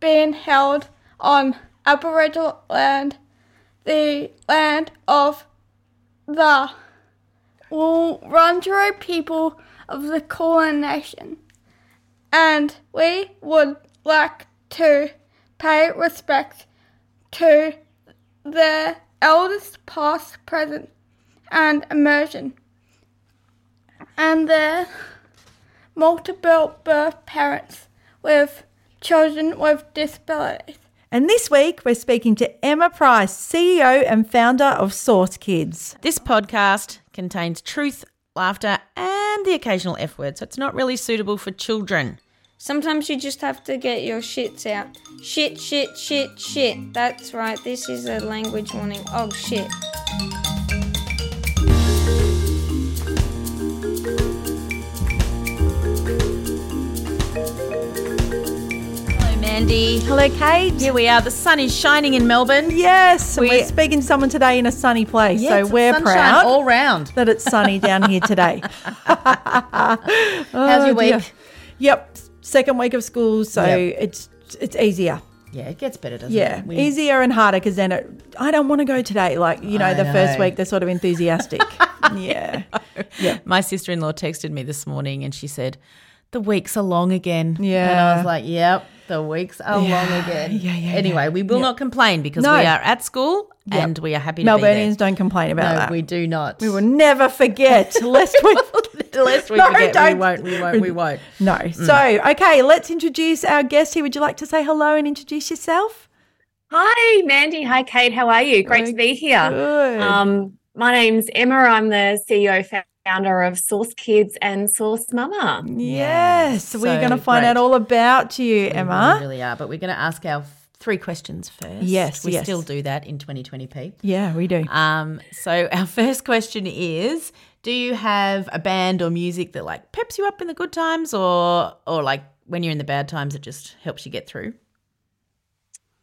being held on Aboriginal land, the land of the Wurundjeri people of the Kulin Nation. And we would like to pay respect to the elders past, present, and emerging and their multiple birth parents with children with disabilities. And this week, we're speaking to Emma Price, CEO and founder of Source Kids. This podcast contains truth, laughter, and the occasional F word, so it's not really suitable for children. Sometimes you just have to get your shits out. Shit, shit, shit, shit. That's right, this is a language warning. Oh shit. Mandy. Hello, Kate. Here we are. The sun is shining in Melbourne. Yes, and We- we're speaking to someone today in a sunny place, Yeah, so we're proud all round. that it's sunny down here today. Oh, How's Oh, your dear. week? Yep, second week of school, so Yep. it's it's easier. Yeah, it gets better, doesn't Yeah, it? We- easier and harder because then it, I don't want to go today. Like you know, I the first week they're sort of enthusiastic. yeah, yeah. My sister in law texted me this morning and she said, The weeks are long again. Yeah. And I was like, Yep, the weeks are long again. yeah, yeah, Anyway, yeah. we will Yeah. not complain because No. we are at school Yep. and we are happy to be Melburnians there. don't complain about no, that. we do not. We will never forget, lest we Lest we No, forget, we don't. won't, we won't, we won't. No. So, okay, let's introduce our guest here. Would you like to say hello and introduce yourself? Hi, Mandy. Hi, Kate. How are you? Great to be here. Good. Um, my name's Emma. I'm the CEO founder of Source Kids and Source Mama. yes. we're so going to find great. out all about you, Emma. We really are, but we're going to ask our three questions first. Yes, we yes. still do that in 2020p. Yeah, we do. Um, so our first question is: Do you have a band or music that like peps you up in the good times, or or like when you're in the bad times, it just helps you get through?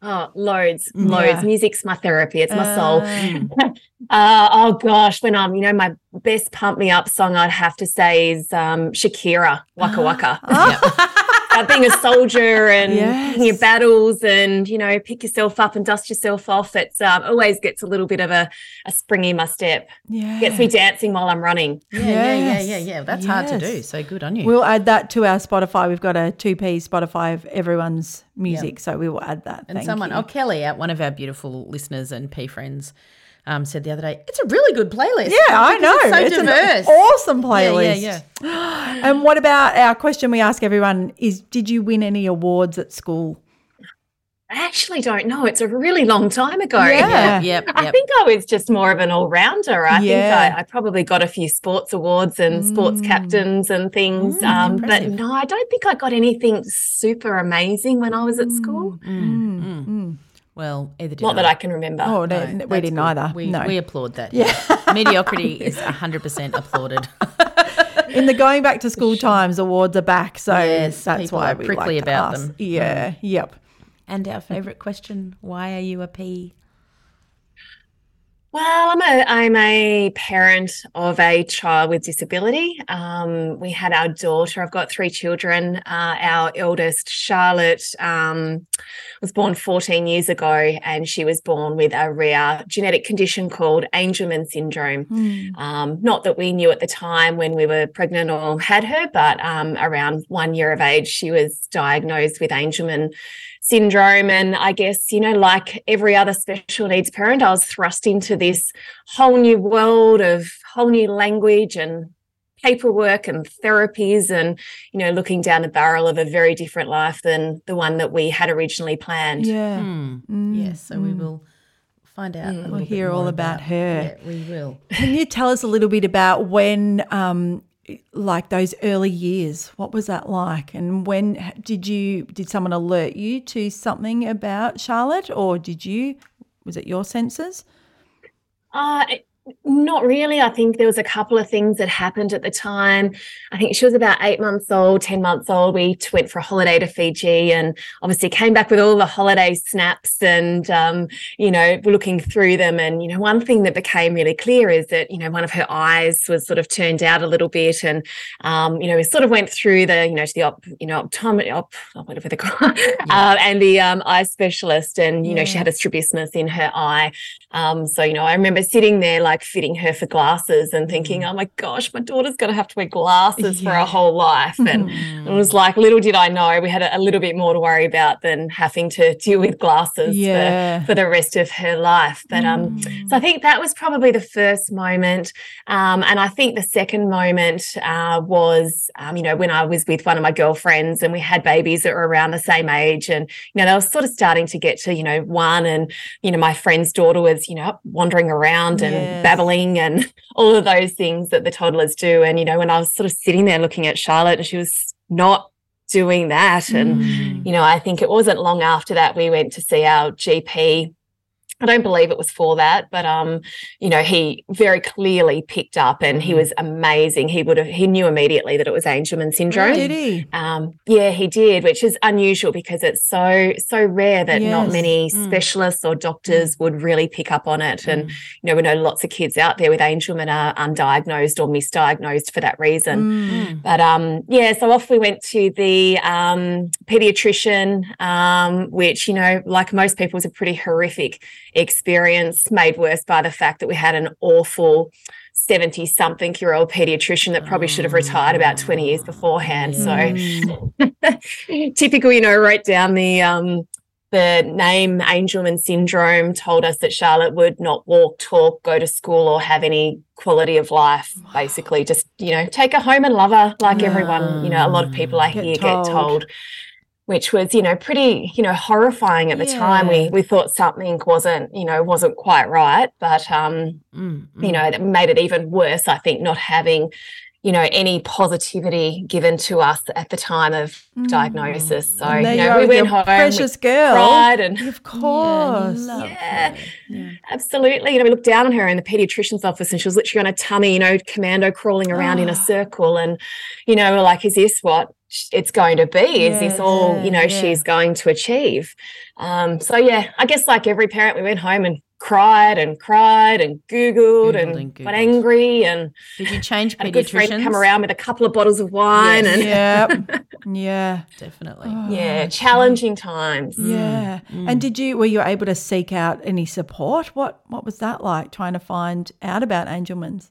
Oh, loads, Yeah. loads. Music's my therapy. It's my soul. Um, Uh, oh gosh, when I'm, you know, my best pump me up song I'd have to say is um, Shakira, Waka Waka. About being a soldier and Yes. your battles and, you know, pick yourself up and dust yourself off. It's um, always gets a little bit of a, a spring in my step. yeah. Gets me dancing while I'm running. Yeah, yeah, yeah, yeah, yeah. That's hard to do. So good on you. We'll add that to our Spotify. We've got a 2P Spotify of everyone's music, so we will add that. And Thank someone, you. oh, Kelly, one of our beautiful listeners and P friends, um, said the other day, it's a really good playlist. Yeah, I know. It's so It's an diverse. awesome playlist. yeah, yeah. And what about our question we ask everyone is did you win any awards at school? I actually don't know. It's a really long time ago. Yeah. Yep, I yep. think I was just more of an all rounder. I Yeah. think I, I probably got a few sports awards and sports Mm. captains and things. Mm, um, but no, I don't think I got anything super amazing when I was at school. Mm, Mm, mm. Well, either did Not that I can remember. Oh, No, no, we didn't good. either. We, no. we applaud that. Yeah. Mediocrity is 100% applauded. In the going back to school times, awards are back, so Yes, that's people why are we prickly like to about ask. them. Yeah, mm. yep. and our favourite question why are you a P? Well, I'm a I'm a parent of a child with disability. Um, we had our daughter. I've got three children. Uh, our eldest, Charlotte, um, was born 14 years ago, and she was born with a rare genetic condition called Angelman syndrome. Um, not that we knew at the time when we were pregnant or had her, but um, around one year of age, she was diagnosed with Angelman syndrome. And I guess, you know, like every other special needs parent, I was thrust into this whole new world of whole new language and paperwork and therapies and, you know, looking down the barrel of a very different life than the one that we had originally planned. Yeah. Hmm. Mm, Yes, so we will find out. a Mm. We'll bit hear all more about her. Yeah, we will. Can you tell us a little bit about when, um, like those early years? What was that like? And when did you did someone alert you to something about Charlotte, or did you? Was it your senses? Uh, it- not really. I think there was a couple of things that happened at the time. I think she was about eight months old, 10 months old. We went for a holiday to Fiji and obviously came back with all the holiday snaps and, um, you know, looking through them. And, you know, one thing that became really clear is that, you know, one of her eyes was sort of turned out a little bit. And, um, you know, we sort of went through the, you know, to the, op, you know, optometry, op, whatever they call it, uh, and the um, eye specialist. And, you know, she had a strabismus in her eye. Um, so, you know, I remember sitting there like fitting her for glasses and thinking, oh my gosh, my daughter's going to have to wear glasses for her whole life. And it was like, little did I know we had a, a little bit more to worry about than having to deal with glasses Yeah. for, for the rest of her life. But um, so I think that was probably the first moment. Um, and I think the second moment uh, was, um, you know, when I was with one of my girlfriends and we had babies that were around the same age. And, you know, they were sort of starting to get to, you know, one. And, you know, my friend's daughter was, you know, wandering around and Yes. babbling and all of those things that the toddlers do. And, you know, when I was sort of sitting there looking at Charlotte and she was not doing that. And, Mm. you know, I think it wasn't long after that we went to see our GP. I don't believe it was for that, but um, you know, he very clearly picked up and he was amazing. He would have he knew immediately that it was Angelman syndrome. Did he? Um, yeah, he did, which is unusual because it's so so rare that not Yes. many specialists or doctors would really pick up on it. And you know, we know lots of kids out there with Angelman are undiagnosed or misdiagnosed for that reason. Mm. But um, yeah, so off we went to the um, pediatrician, um, which you know, like most people, was a pretty horrific experience, made worse by the fact that we had an awful. 70 something year old pediatrician that probably should have retired about 20 years beforehand. So typical, you know, wrote down the um the name Angelman syndrome, told us that Charlotte would not walk, talk, go to school, or have any quality of life. Basically, just you know, take her home and love her like everyone. You know, a lot of people I Get hear told. get told. Which was, you know, pretty, you know, horrifying at the time. We we thought something wasn't, you know, wasn't quite right. But um, Mm, you know, that made it even worse, I think, not having, you know, any positivity given to us at the time of diagnosis. So, you know, we went home, precious girl. cried and Of course. yeah, absolutely. You know, we looked down on her in the pediatrician's office and she was literally on her tummy, you know, commando crawling around in a circle. And, you know, we're like, is this what it's going to be? Is this all, you know, Yeah, yeah. she's going to achieve? Um, so, yeah, I guess like every parent, we went home and cried and cried and Googled, Googled and, and got angry and Did you change had a good friend come around with a couple of bottles of wine and Yep. yeah. Definitely. yeah, challenging times. Yeah. And did you were you able to seek out any support? What what was that like trying to find out about Angelman's?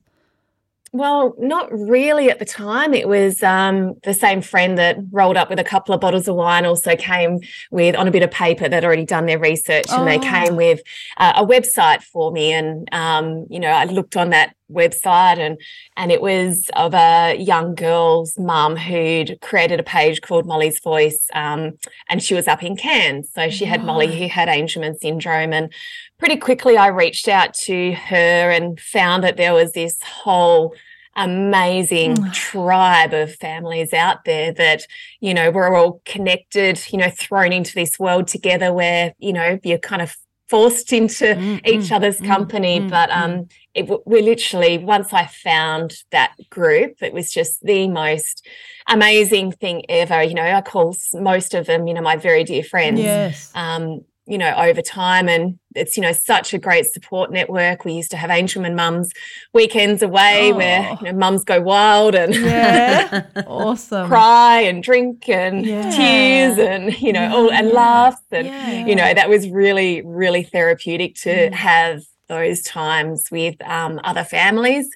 Well, not really at the time. It was um, the same friend that rolled up with a couple of bottles of wine also came with on a bit of paper that already done their research, and they came with uh, a website for me. And um, you know, I looked on that website, and and it was of a young girl's mum who'd created a page called Molly's Voice, um, and she was up in Cairns, so she had Molly who had Angelman syndrome, and pretty quickly I reached out to her and found that there was this whole amazing tribe of families out there that you know we're all connected you know thrown into this world together where you know you're kind of forced into Mm, each mm, other's mm, company mm, but mm. um it we literally once i found that group it was just the most amazing thing ever you know i call most of them you know my very dear friends Yes. um, you know, over time. And it's, you know, such a great support network. We used to have Angelman mums weekends away where, Oh. you know, mums go wild and Yeah. awesome. cry and drink and Yeah. tears and, you know, all and Yeah. laughs. And, Yeah. you know, that was really, really therapeutic to Mm. have those times with um, other families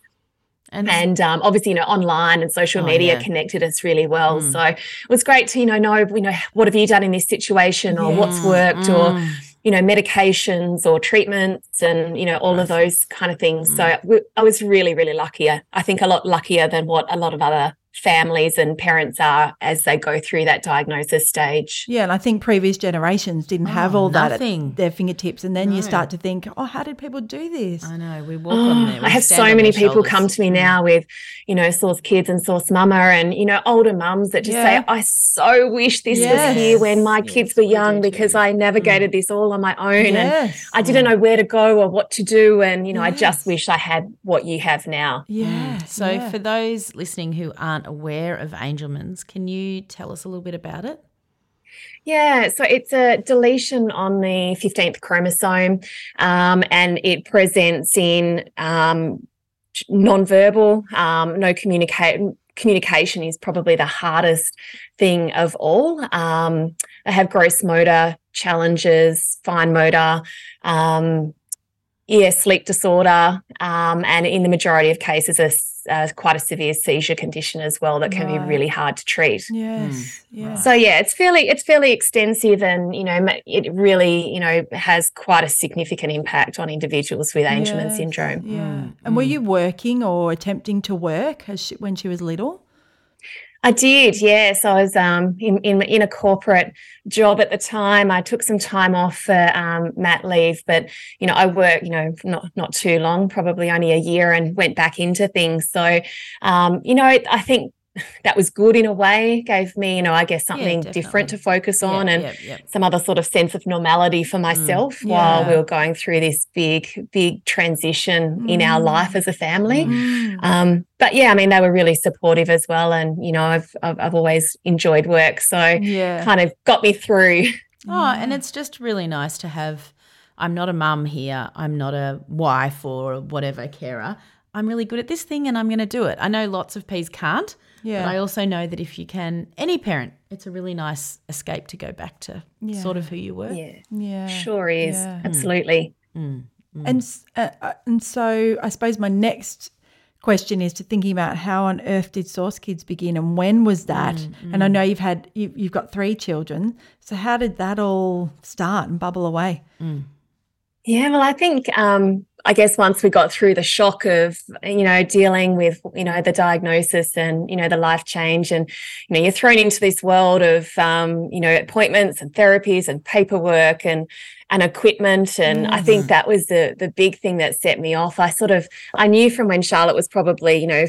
And, and um, obviously you know online and social Oh, media yeah. connected us really well Mm. so it was great to you know know you know what have you done in this situation or what's Mm, worked or mm. you know medications or treatments and you know all of those kind of things Mm. so we, i was really really lucky i think a lot luckier than what a lot of other families and parents are as they go through that diagnosis stage Yeah, and I think previous generations didn't have Oh, all that at their fingertips, and then you start to think, oh, how did people do this? I know we walk on there. Oh, I have so many people shoulders. come to me Mm. now with, you know, Source Kids and Source Mama and, you know, older mums that just Yeah. say, I so wish this Yes. was here when my Yes, kids were young too. because I navigated this all on my own and I didn't know where to go or what to do. And, you know, I just wish I had what you have now. Yeah. So, yeah. for those listening who aren't aware of Angelman's, can you tell us a little bit about it? Yeah, so it's a deletion on the 15th chromosome um, and it presents in um, nonverbal, um, no communicate. Communication is probably the hardest thing of all. Um, they have gross motor challenges, fine motor, um, yeah, sleep disorder, um, and in the majority of cases, a uh, quite a severe seizure condition as well that can be really hard to treat. yes. Yeah. So yeah, it's fairly it's fairly extensive, and you know it really you know has quite a significant impact on individuals with Angelman Yes, syndrome. Yeah. And were you working or attempting to work as she, when she was little? I did, yes. I was um, in, in in a corporate job at the time. I took some time off for um, mat leave, but you know I worked, you know, not not too long, probably only a year, and went back into things. So, um, you know, I think that was good in a way. Gave me, you know, I guess something different to focus on, Yep, and yep. some other sort of sense of normality for myself while yeah. we were going through this big, big transition in our life as a family. Mm. Um, but yeah, I mean, they were really supportive as well, and you know, I've I've, I've always enjoyed work, so Yeah. kind of got me through. Oh, and it's just really nice to have. I'm not a mum here. I'm not a wife or whatever carer. I'm really good at this thing and I'm going to do it. I know lots of P's can't. Yeah. But I also know that if you can, any parent, it's a really nice escape to go back to sort of who you were. Yeah, Yeah. sure is Yeah. absolutely. Mm. And s- uh, uh, and so I suppose my next question is to thinking about how on earth did Source Kids begin and when was that? Mm, And I know you've had you, you've got three children, so how did that all start and bubble away? Yeah, well, I think um, I guess once we got through the shock of you know dealing with you know the diagnosis and you know the life change, and you know you're thrown into this world of um, you know appointments and therapies and paperwork and and equipment, and I think that was the the big thing that set me off. I sort of I knew from when Charlotte was probably you know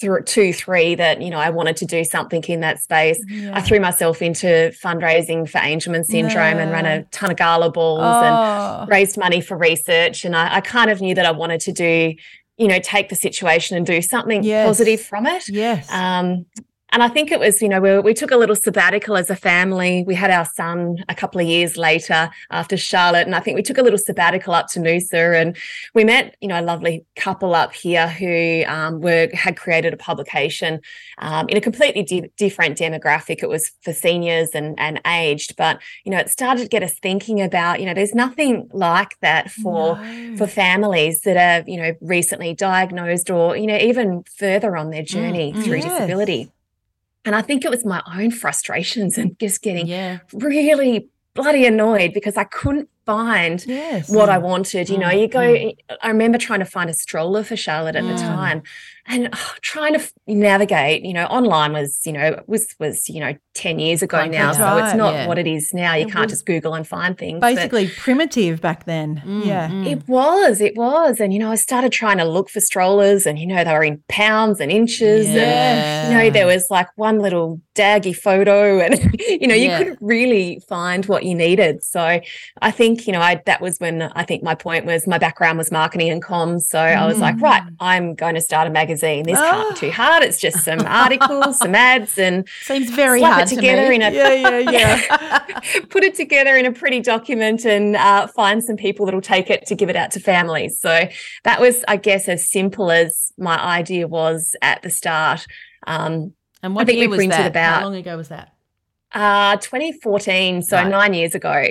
through two, three that, you know, I wanted to do something in that space. I threw myself into fundraising for Angelman syndrome and ran a ton of gala balls Oh. and raised money for research. And I, I kind of knew that I wanted to do, you know, take the situation and do something Yes. positive from it. Yes. Um, and I think it was, you know, we, we took a little sabbatical as a family. We had our son a couple of years later after Charlotte. And I think we took a little sabbatical up to Noosa and we met, you know, a lovely couple up here who um, were had created a publication um, in a completely di- different demographic. It was for seniors and, and aged. But, you know, it started to get us thinking about, you know, there's nothing like that for No. for families that are, you know, recently diagnosed or, you know, even further on their journey mm. through Yes. disability. And I think it was my own frustrations and just getting Yeah. really bloody annoyed because I couldn't find yes. what I wanted. You know, Mm, you go, I remember trying to find a stroller for Charlotte at the Mm. time. And oh, trying to f- navigate you know online was you know was was you know 10 years ago Quite now so it's not yeah. what it is now you It can't just google and find things but- Basically primitive back then. Mm, yeah. Mm. it was, it was. And, you know, I started trying to look for strollers and, you know, they were in pounds and inches. And, you know, there was like one little daggy photo and, you know, you Yeah. couldn't really find what you needed. So I think, you know, I, that was when I think my point was my background was marketing and comms. So I was like, mm. right, I'm going to start a magazine. This can't be too hard. It's just some articles, some ads and Seems very slap hard it to together me. in a Yeah, yeah, yeah. put it together in a pretty document and uh, find some people that'll take it to give it out to families. So that was, I guess, as simple as my idea was at the start. Um, And what think year we was that? about- How long ago was that? Uh, 2014, so Right. nine years ago.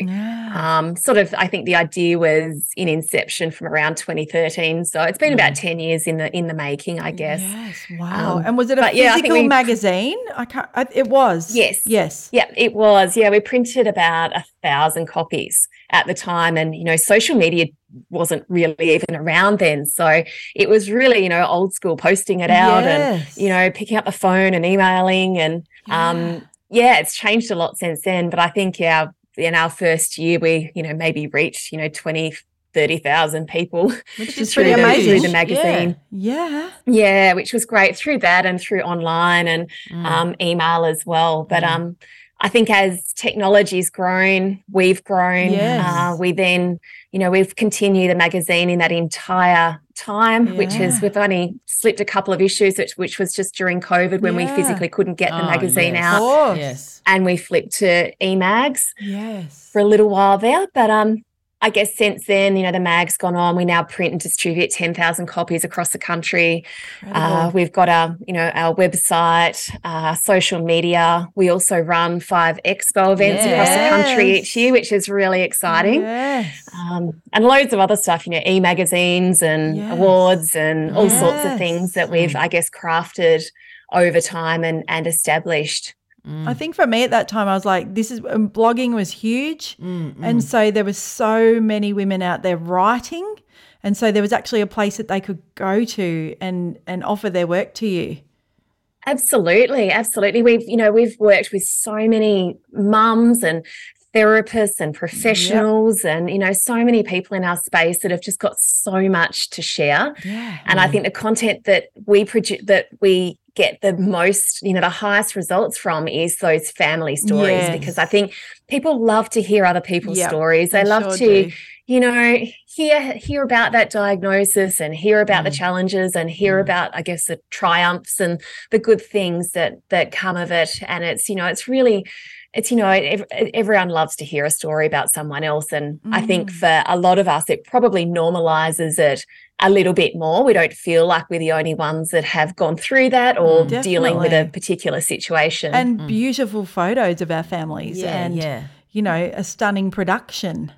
Um, sort of, I think the idea was in inception from around 2013. So it's been about 10 years in the in the making, I guess. Yes. Wow. Um, and was it a but yeah, physical we- magazine? I can't. I, it was. Yes. Yes. Yeah, it was. Yeah, we printed about a thousand copies at the time, and you know, social media wasn't really even around then. So it was really, you know, old school posting it out and you know, picking up the phone and emailing, and um, yeah, it's changed a lot since then. But I think our in our first year, we you know maybe reached you know 20, 30,000 people Which is pretty the, amazing. through the magazine. Yeah. Yeah, which was great through that and through online and Mm. um, email as well. But um, I think as technology's grown, we've grown. Yes. Uh, we then, you know, we've continued the magazine in that entire time, which is we've only slipped a couple of issues, which, which was just during COVID when we physically couldn't get the Oh, magazine yes. out, course. Yes. and we flipped to emags Yes. for a little while there. But um, I guess since then, you know, the mag's gone on. We now print and distribute 10,000 copies across the country. Uh, we've got our, you know, our website, uh, social media. We also run five expo events across the country each year, which is really exciting. Yes. Um, and loads of other stuff, you know, e-magazines and Yes. awards and all sorts of things that we've, I guess, crafted over time and and established. I think for me at that time, I was like, this is blogging was huge. Mm, And so there was so many women out there writing. And so there was actually a place that they could go to and, and offer their work to you. Absolutely, absolutely. We've, you know, we've worked with so many mums and therapists and professionals and you know so many people in our space that have just got so much to share Yeah. and i think the content that we produce that we get the most you know the highest results from is those family stories Yes. because i think people love to hear other people's Yep, stories they they love sure to do. you know hear hear about that diagnosis and hear about Mm. the challenges and hear about i guess the triumphs and the good things that that come of it and it's you know it's really it's you know everyone loves to hear a story about someone else and i think Mm. for a lot of us it probably normalizes it a little bit more we don't feel like we're the only ones that have gone through that or mm. dealing with a particular situation And mm. beautiful photos of our families Yeah, and, yeah. you know, a stunning production.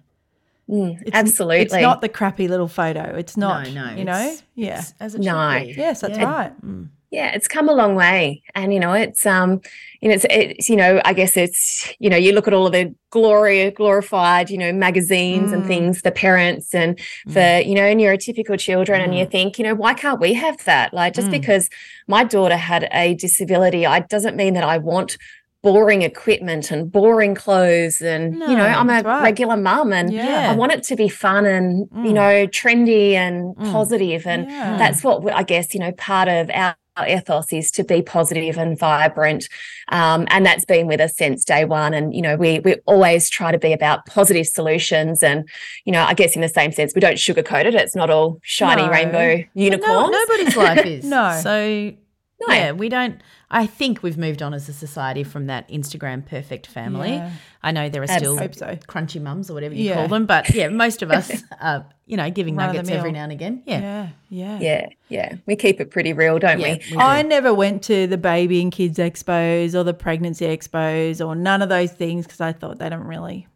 Mm, It's, absolutely It's not the crappy little photo. It's not, no, no. you know? it's- Yeah. as it No. be. Yes, that's Yeah. right. Mm. Yeah it's come a long way. And you know it's um you know it's, it's you know i guess it's you know you look at all of the glory glorified you know magazines and mm. things for parents and for mm. you know neurotypical children and you mm. think you know why can't we have that? Like just because my daughter had a disability i doesn't mean that i want boring equipment and boring clothes and you know i'm a right. regular mum and Yeah. i want it to be fun and you know trendy and positive. And Yeah. that's what I guess you know part of our, our ethos is to be positive and vibrant, um, and that's been with us since day one. And you know we we always try to be about positive solutions, and you know I guess in the same sense we don't sugarcoat it. It's not all shiny No. rainbow unicorns. No, nobody's life is. No. So No. yeah, we don't. I think we've moved on as a society from that Instagram perfect family. Yeah. I know there are still Hope so. crunchy mums or whatever you Yeah. call them, but yeah, most of us are you know giving Run nuggets every now and again. Yeah. Yeah. Yeah. yeah, yeah, we keep it pretty real, don't Yeah, we? we do. I never went to the baby and kids expos or the pregnancy expos or none of those things because I thought they don't really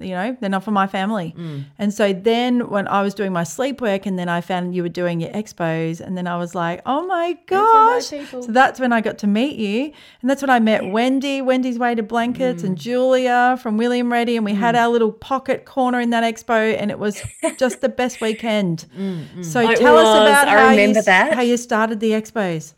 You know, they're not for my family. Mm. And so then when I was doing my sleep work and then I found you were doing your expos and then I was like, oh my gosh. So that's when I got to meet you. And that's when I met Wendy, Wendy's Weighted Blankets Mm. and Julia from William Reddy. And we had our little pocket corner in that expo and it was just the best weekend. So It tell us about I how, you, remember s- that. how you started the expos.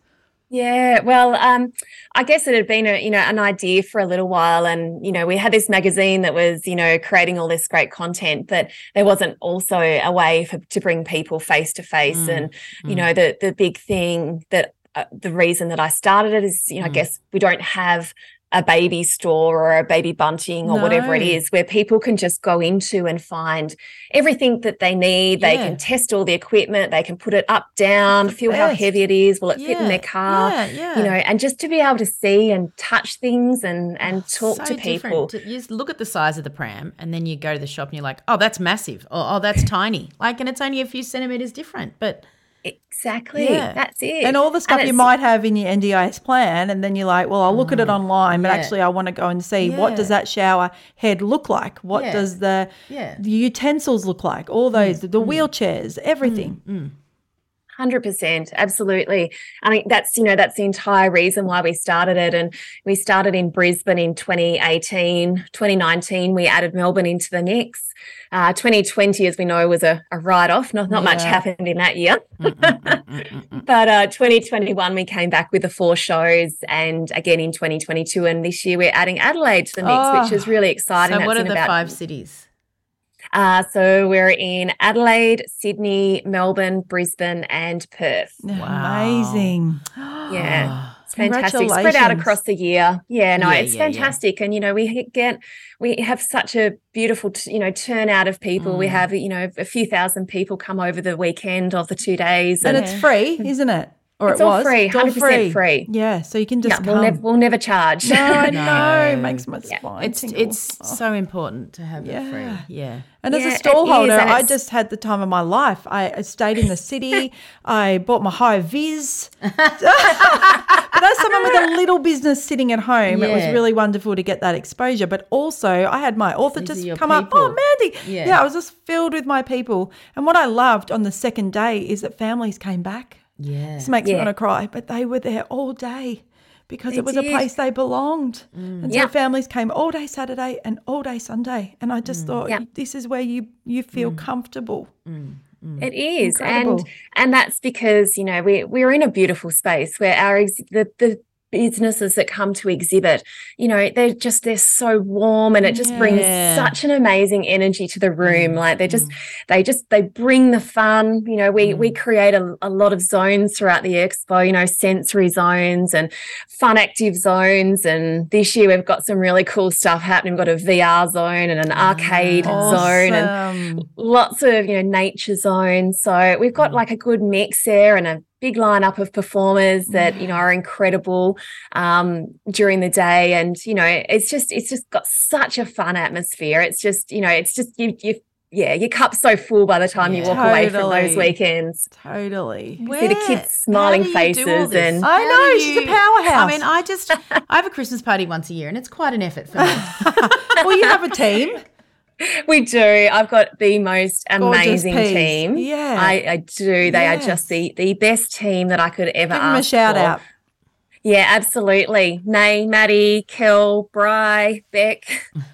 Yeah, well, um, I guess it had been a you know an idea for a little while, and you know we had this magazine that was you know creating all this great content, but there wasn't also a way for to bring people face to face, and you know the the big thing that uh, the reason that I started it is you know I guess we don't have a baby store or a baby bunting or whatever it is where people can just go into and find everything that they need they Yeah. can test all the equipment they can put it up down feel how heavy it is will it fit in their car yeah, yeah. you know and just to be able to see and touch things and and oh, talk So to different. people To- You just look at the size of the pram, and then you go to the shop, and you're like, "Oh, that's massive," or "Oh, that's tiny." Like, and it's only a few centimeters different, but exactly Yeah. that's it And all the stuff you might have in your NDIS plan, and then you're like, well, I'll look at it mm. online, but yeah. actually, I want to go and see what does that shower head look like? What Yeah. does the, Yeah. the utensils look like? All mm. those, the mm. wheelchairs, everything. 100% absolutely. I think that's you know that's the entire reason why we started it and we started in brisbane in 2018 2019 we added melbourne into the mix. Uh, 2020 as we know was a, a write-off not, not much happened in that year. But uh, 2021 we came back with the four shows and again in 2022 and this year we're adding adelaide to the mix which Oh. is really exciting. so what That's are in the about five cities? Uh, so we're in Adelaide, Sydney, Melbourne, Brisbane, and Perth. Wow. Amazing. Yeah. It's fantastic. Spread out across the year. Yeah, no, Yeah, it's yeah, yeah. fantastic. And, you know, we get, we have such a beautiful, you know, turnout of people. Mm. We have, you know, a few thousand people come over the weekend of the two days. And it's free, isn't it? Or It's it all was. free, 100% free. Yeah, so you can just yeah, we'll come. never, we'll never charge. no, I No. know. It makes my spine It's tingle. it's Oh. so important to have it Yeah. free. Yeah. And as a it stall is, holder, and I just had the time of my life. I, I stayed in the city. I bought my high vis. but as someone with a little business sitting at home, it was really wonderful to get that exposure. But also, I had my author These just your come up. Oh. Mandy. Yeah. yeah, I was just filled with my people. And what I loved on the second day is that families came back. Yeah. This makes me want to cry, but they were there all day because They it was a place they belonged. Mm. And so Yeah. families came all day Saturday and all day Sunday. And I just mm. thought, Yeah. this is where you, you feel mm. comfortable. It is, Incredible. and and that's because you know we we're in a beautiful space where our ex- the the businesses that come to exhibit, you know, they're just they're so warm, and it just brings such an amazing energy to the room. Like they just mm. they just they bring the fun. You know, we we mm. create a, a lot of zones throughout the expo. You know, sensory zones and fun active zones. And this year we've got some really cool stuff happening. We've got a VR zone and an arcade ah, zone, and lots of you know nature zones so we've got mm. like a good mix there and a big lineup of performers that you know are incredible um, during the day and you know it's just it's just got such a fun atmosphere it's just you know it's just you you yeah your cup's so full by the time you Yeah. walk away from those Totally. weekends Totally. see the kids smiling how you do all faces this? and- I know, do she's a powerhouse. I mean, I just I have a Christmas party once a year, and it's quite an effort for me. well, you have a team. we do i've got the most amazing team Yeah. I, I do they are just the the best team that i could ever Give them a ask shout for. out. Yeah, absolutely. Nay, Maddie, Kel, Bry, Beck.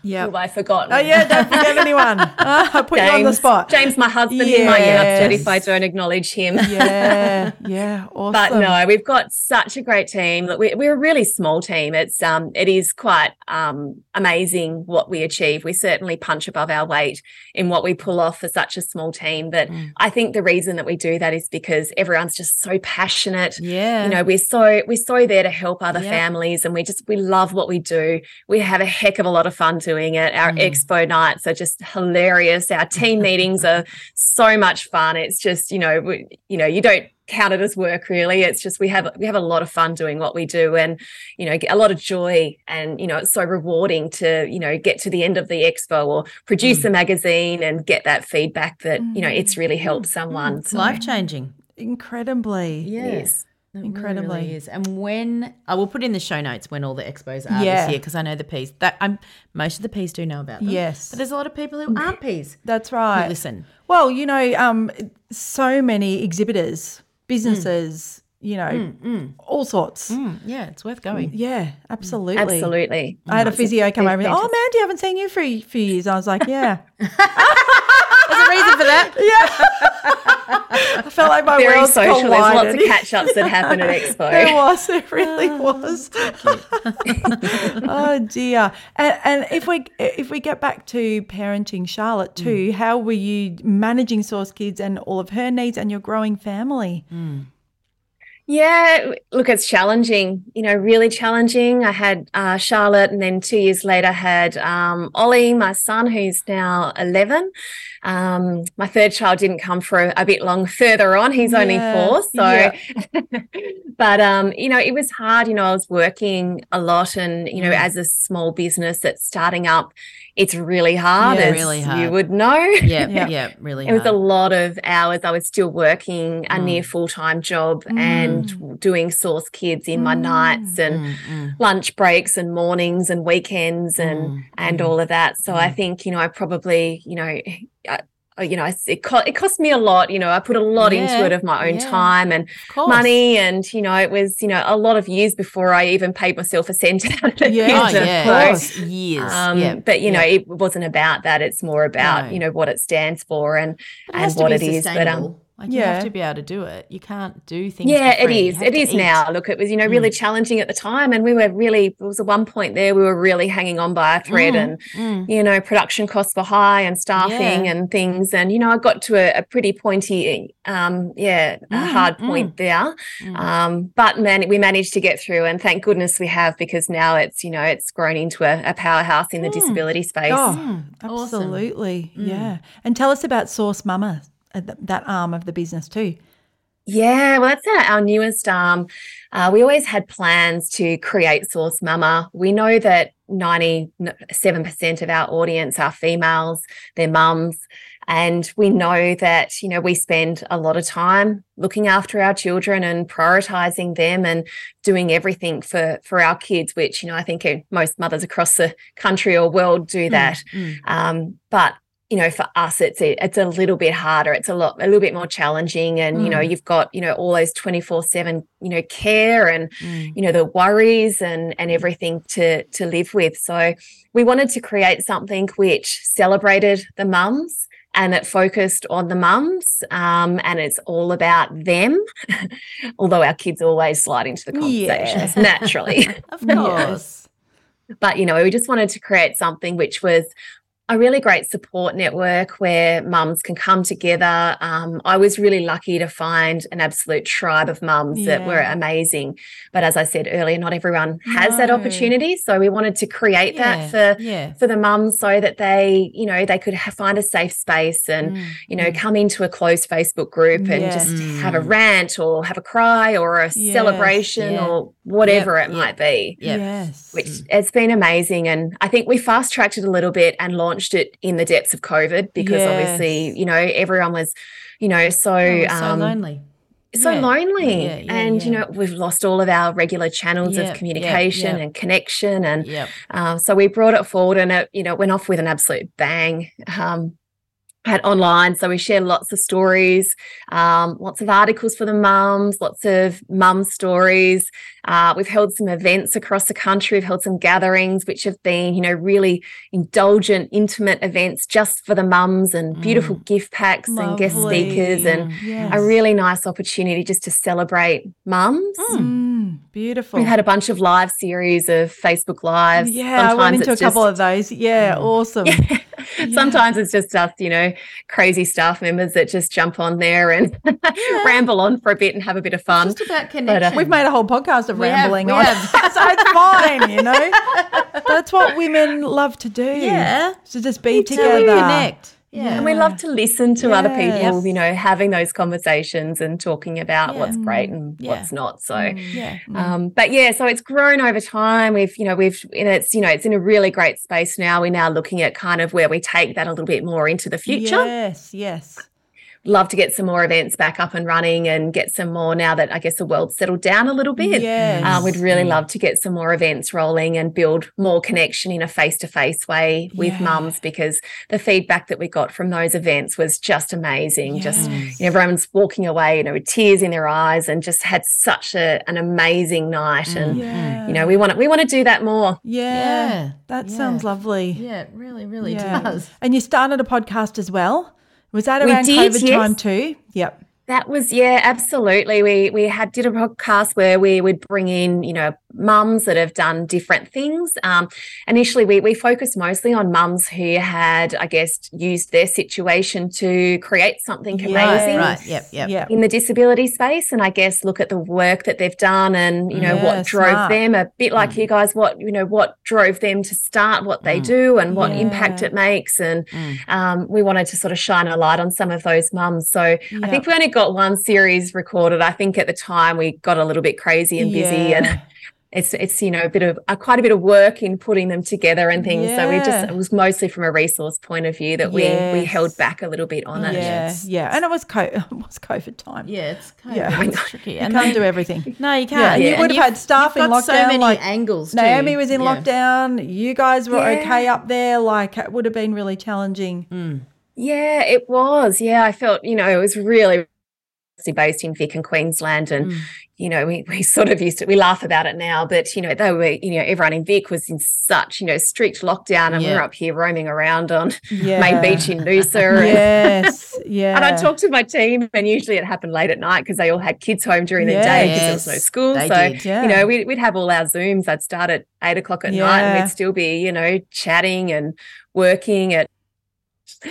Yeah. Who have I forgotten? Oh, yeah, don't forget anyone. Ah, I put you on the spot. James, my husband, he might get upset if I don't acknowledge him. Yeah, yeah, awesome. But no, we've got such a great team. Look, we- we're a really small team. It's um, it is quite um, amazing what we achieve. We certainly punch above our weight in what we pull off for such a small team. But Mm. I think the reason that we do that is because everyone's just so passionate. Yeah. you know, we're so we're so there to help other Yeah. families, and we just we love what we do. We have a heck of a lot of fun doing it. Our Mm. expo nights are just hilarious. Our team meetings are so much fun. It's just you know we, you know you don't count it as work really it's just we have we have a lot of fun doing what we do and you know get a lot of joy and you know it's so rewarding to you know get to the end of the expo or produce Mm. a magazine and get that feedback that you know it's really helped someone it's So, life changing. Incredibly. Yes It Incredibly. really is. And when I will put in the show notes when all the expos are Yeah. this year because I know the P's that I'm most of the P's do know about them. Yes. but there's a lot of people who aren't P's. That's right. listen. Well, you know, um, so many exhibitors, businesses, you know, all sorts. Mm, yeah, it's worth going. Yeah, absolutely. Absolutely. I had a It's physio come over. and, Oh, fantastic. Mandy, I haven't seen you for a few years. I was like, yeah. There's a reason for that. Yeah. I felt like my Very worlds social. There's lots of catch ups that happen at Expo. There was, it really oh, was. oh dear. And, and if we if we get back to parenting Charlotte mm. too, how were you managing Source Kids and all of her needs and your growing family? Mm. Yeah, look, it's challenging, you know, really challenging. I had uh, Charlotte, and then two years later, had um, Ollie, my son, who's now 11. Um, my third child didn't come for a, a bit long further on. He's only four. So, yeah. but, um, you know, it was hard. You know, I was working a lot, and, you know, Mm. as a small business that's starting up, it's really hard, Yeah, as really you would know. Yeah, Yeah. yeah, really. It was a lot of hours. I was still working a Mm. near full time job and doing Source Kids in my nights and Mm, mm. lunch breaks and mornings and weekends and Mm, and all of that. So I think you know I probably you know. I, you know, it, co- it cost me a lot. You know, I put a lot Yeah, into it of my own yeah. time and money, and you know, it was you know a lot of years before I even paid myself a cent out of the Yeah. Oh yeah, So, years. um, yeah, but you know, it wasn't about that. It's more about No. you know what it stands for and it and what it is. But um, sustainable. Like you Yeah. have to be able to do it. You can't do things. yeah, for it free. You is. have It to is eat. now. Look, it was you know really challenging at the time, and we were really. It was at one point there we were really hanging on by a thread, and Mm. you know production costs were high and staffing Yeah. and things, and you know I got to a, a pretty pointy, um, yeah, a Mm, hard point there. Mm. Um, but man, we managed to get through, and thank goodness we have because now it's you know it's grown into a, a powerhouse in the disability space. Oh, Mm, awesome. absolutely. Mm. Yeah. And tell us about Source Mama, th- that arm of the business too. Yeah, well, that's our, our newest arm. Uh, we always had plans to create Source Mama. We know that 97% of our audience are females, they're mums. And we know that, you know, we spend a lot of time looking after our children and prioritizing them and doing everything for, for our kids, which, you know, I think uh, most mothers across the country or world do that. mm. Um, but you know, for us, it's a, it's a little bit harder. It's a lot, a little bit more challenging, and you know, you've got you know all those twenty four seven, you know, care and Mm. you know the worries and and everything to to live with. So we wanted to create something which celebrated the mums and it focused on the mums, um, and it's all about them. Although our kids always slide into the conversations naturally. Of course. but you know we just wanted to create something which was a really great support network where mums can come together. Um, I was really lucky to find an absolute tribe of mums that were amazing. But as I said earlier, not everyone has that opportunity. So we wanted to create that for yeah. for the mums so that they, you know, they could ha- find a safe space and, Mm, you know, come into a closed Facebook group and just have a rant or have a cry or a celebration yeah. or whatever Yep, it yep. might be Yep. Yes. which it's been amazing. And I think we fast tracked it a little bit and launched it in the depths of COVID because Yes. obviously, you know, everyone was, you know, so Oh, so um, lonely. so Yeah. lonely. Yeah, yeah, and you know, we've lost all of our regular channels Yep, of communication yep. and connection. And Yep. um, so we brought it forward and it, you know, went off with an absolute bang. Um, had online, so we share lots of stories, um, lots of articles for the mums, lots of mum stories. Uh, we've held some events across the country. We've held some gatherings, which have been, you know, really indulgent, intimate events just for the mums, and beautiful gift packs and guest speakers, and Yes. a really nice opportunity just to celebrate mums. Mm, beautiful. We've had a bunch of live series of Facebook Lives. yeah, I went into a it's couple of those. Yeah, awesome. Sometimes it's just us, you know, crazy staff members that just jump on there and ramble on for a bit and have a bit of fun. Just about uh. We've made a whole podcast of We rambling we on. have. so it's fine, you know. That's what women love to do. Yeah. To just be That's how we together. connect. Yeah. And we love to listen to other Yes. people, you know, having those conversations and talking about Yeah. what's great and Yeah. what's not. So, Yeah. um, but yeah, so it's grown over time. We've, you know, we've, and it's, you know, it's in a really great space now. We're now looking at kind of where we take that a little bit more into the future. Yes, yes. Love to get some more events back up and running and get some more now that I guess the world's settled down a little bit. Yes. Uh, we'd really love to get some more events rolling and build more connection in a face to face way with Yeah. mums because the feedback that we got from those events was just amazing. Just you know, everyone's walking away, you know, with tears in their eyes and just had such a, an amazing night. And Yeah. you know, we want to we want to do that more. Yeah. Yeah. That Yeah. sounds lovely. Yeah, it really, really Yeah. does. And you started a podcast as well. Was that around did, COVID yes. time too? Yep. That was yeah, absolutely. We we had did a podcast where we would bring in you know mums that have done different things. Um, initially, we we focused mostly on mums who had, I guess, used their situation to create something Yeah. amazing. Right. Yep. Yep. Yep. In the disability space, and I guess look at the work that they've done, and you know Yeah, what drove smart. them. A bit like you guys, what you know, what drove them to start what they do, and what impact it makes. And um, we wanted to sort of shine a light on some of those mums. So I think we only got one series recorded. I think at the time we got a little bit crazy and busy, Yeah. and it's it's you know a bit of uh, quite a bit of work in putting them together and things. So we just it was mostly from a resource point of view that we we held back a little bit on it. Yeah. Yeah. And it was co- it was COVID time. Yeah, it's kind Yeah. it's tricky. You And can't then- do everything. No, you can't. and you And would have you've- had staff you've in got So many like, angles. too. Naomi was in Yeah. lockdown. You guys were Yeah. okay up there. Like it would have been really challenging. Yeah, it was. Yeah, I felt, you know, it was really based in Vic and Queensland. And, mm. you know, we, we sort of used to, we laugh about it now, but, you know, they were, you know, everyone in Vic was in such, you know, strict lockdown and we Yeah. we're up here roaming around on Yeah. Main Beach in Noosa. and- Yes. Yeah. And I talked to my team, and usually it happened late at night because they all had kids home during the day because there was no school. they so, did. Yeah. you know, we'd, we'd have all our Zooms. I'd start at eight o'clock at night and we'd still be, you know, chatting and working at.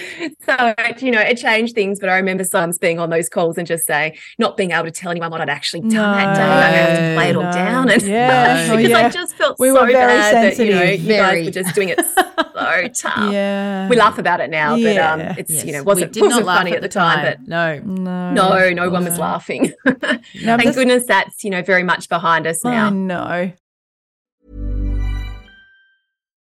So, you know, it changed things. But I remember sometimes being on those calls and just saying, not being able to tell anyone what I'd actually done that day. I'd have to play it all down. And yeah. Oh, because yeah. I just felt We so were very bad that, you know, sensitive. you guys were just doing it so tough. Yeah. We laugh about it now, but um, it's, Yes. you know, We wasn't, did not wasn't laugh funny at the time, but no. No. no, no one was laughing. No, Thank goodness that's you know very much behind us I now. know.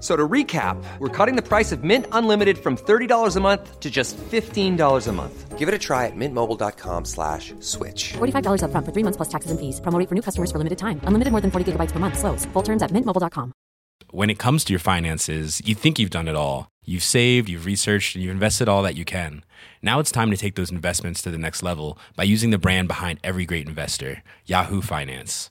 F- So to recap, we're cutting the price of Mint Unlimited from $30 a month to just $15 a month. Give it a try at mintmobile.com slash switch. $45 upfront for three months plus taxes and fees. Promo for new customers for limited time. Unlimited more than 40 gigabytes per month. Slows. Full terms at mintmobile.com. when it comes to your finances, you think you've done it all. You've saved, you've researched, and you've invested all that you can. Now it's time to take those investments to the next level by using the brand behind every great investor, Yahoo Finance.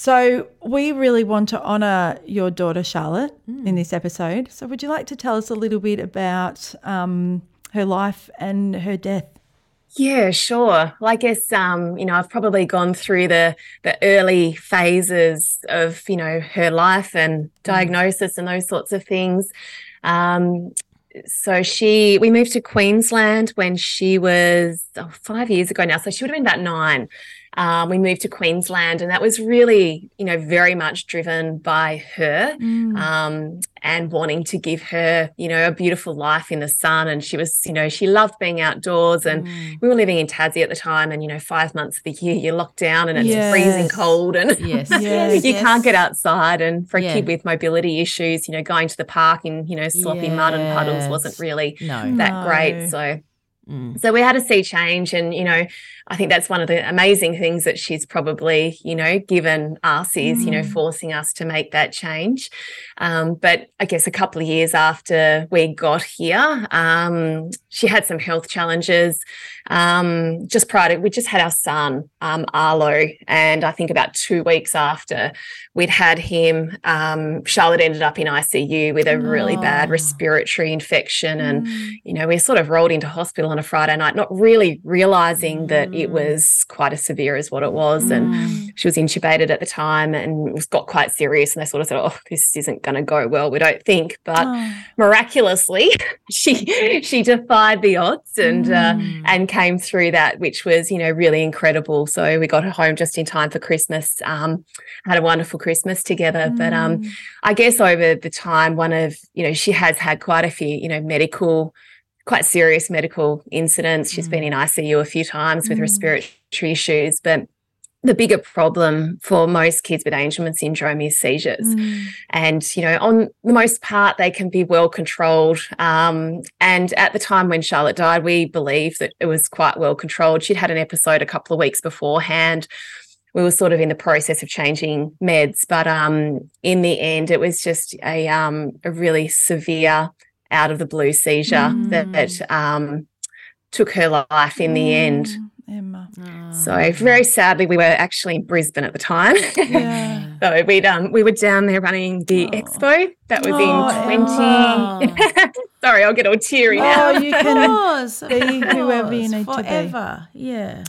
So we really want to honour your daughter Charlotte Hmm. in this episode. So would you like to tell us a little bit about um, her life and her death? Yeah, sure. Well, I guess um, you know I've probably gone through the the early phases of you know her life and diagnosis and those sorts of things. Um, so she we moved to Queensland when she was oh, five years ago now. So she would have been about nine. Um, we moved to Queensland, and that was really, you know, very much driven by her um, and wanting to give her, you know, a beautiful life in the sun. And she was, you know, she loved being outdoors. And we were living in Tassie at the time, and you know, five months of the year you're locked down and it's Yes. freezing cold, and Yes. Yes. you can't get outside. And for a Yeah. kid with mobility issues, you know, going to the park in, you know, sloppy mud and puddles wasn't really No. that No. great. So Mm. so we had to see change. And, you know, I think that's one of the amazing things that she's probably, you know, given us is, you know, forcing us to make that change. Um, but I guess a couple of years after we got here, um, she had some health challenges. Um, just prior to, we just had our son, um, Arlo. And I think about two weeks after we'd had him, um, Charlotte ended up in ICU with a really bad Oh. respiratory infection. And, you know, we sort of rolled into hospital on a Friday night, not really realizing that it was quite as severe as what it was. And she was intubated at the time and was got quite serious. And they sort of said, "Oh, this isn't going to go well. We don't think." But miraculously, she she defied the odds and uh, and came through that, which was you know really incredible. So we got her home just in time for Christmas. Um, had a wonderful Christmas together. But um, I guess over the time, one of you know she has had quite a few you know medical, quite serious medical incidents. She's been in ICU a few times with respiratory issues, but the bigger problem for most kids with Angelman syndrome is seizures. And, you know, on the most part, they can be well controlled. Um, and at the time when Charlotte died, we believed that it was quite well controlled. She'd had an episode a couple of weeks beforehand. We were sort of in the process of changing meds, but um, in the end, it was just a, um, a really severe out of the blue seizure that, that um, took her life in the end. Emma. So very sadly, we were actually in Brisbane at the time. Yeah. so we'd um we were down there running the expo. That was Oh, in twenty. Sorry, I'll get all teary now. Oh, you can course, of be whoever you course, need to be. forever. Yeah.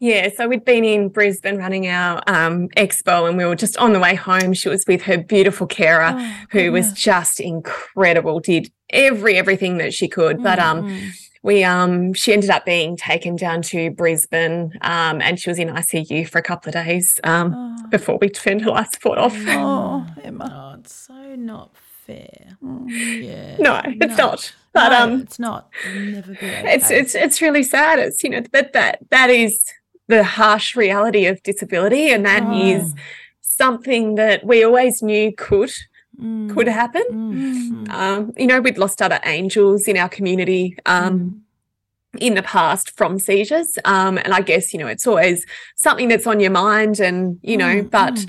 Yeah, so we'd been in Brisbane running our um, expo, and we were just on the way home. She was with her beautiful carer, Oh, who was just incredible. Did every everything that she could, but um, we um, she ended up being taken down to Brisbane, um, and she was in ICU for a couple of days um, before we turned her life support off. Oh, Emma. Oh, it's so not fair. Yeah. No, it's not. But No, um, it's not. It'll never be okay. it's it's it's really sad. It's you know that that that is the harsh reality of disability, and that is something that we always knew could could happen. Um, you know, we'd lost other angels in our community. Um, In the past from seizures. Um, and I guess, you know, it's always something that's on your mind and, you know, but,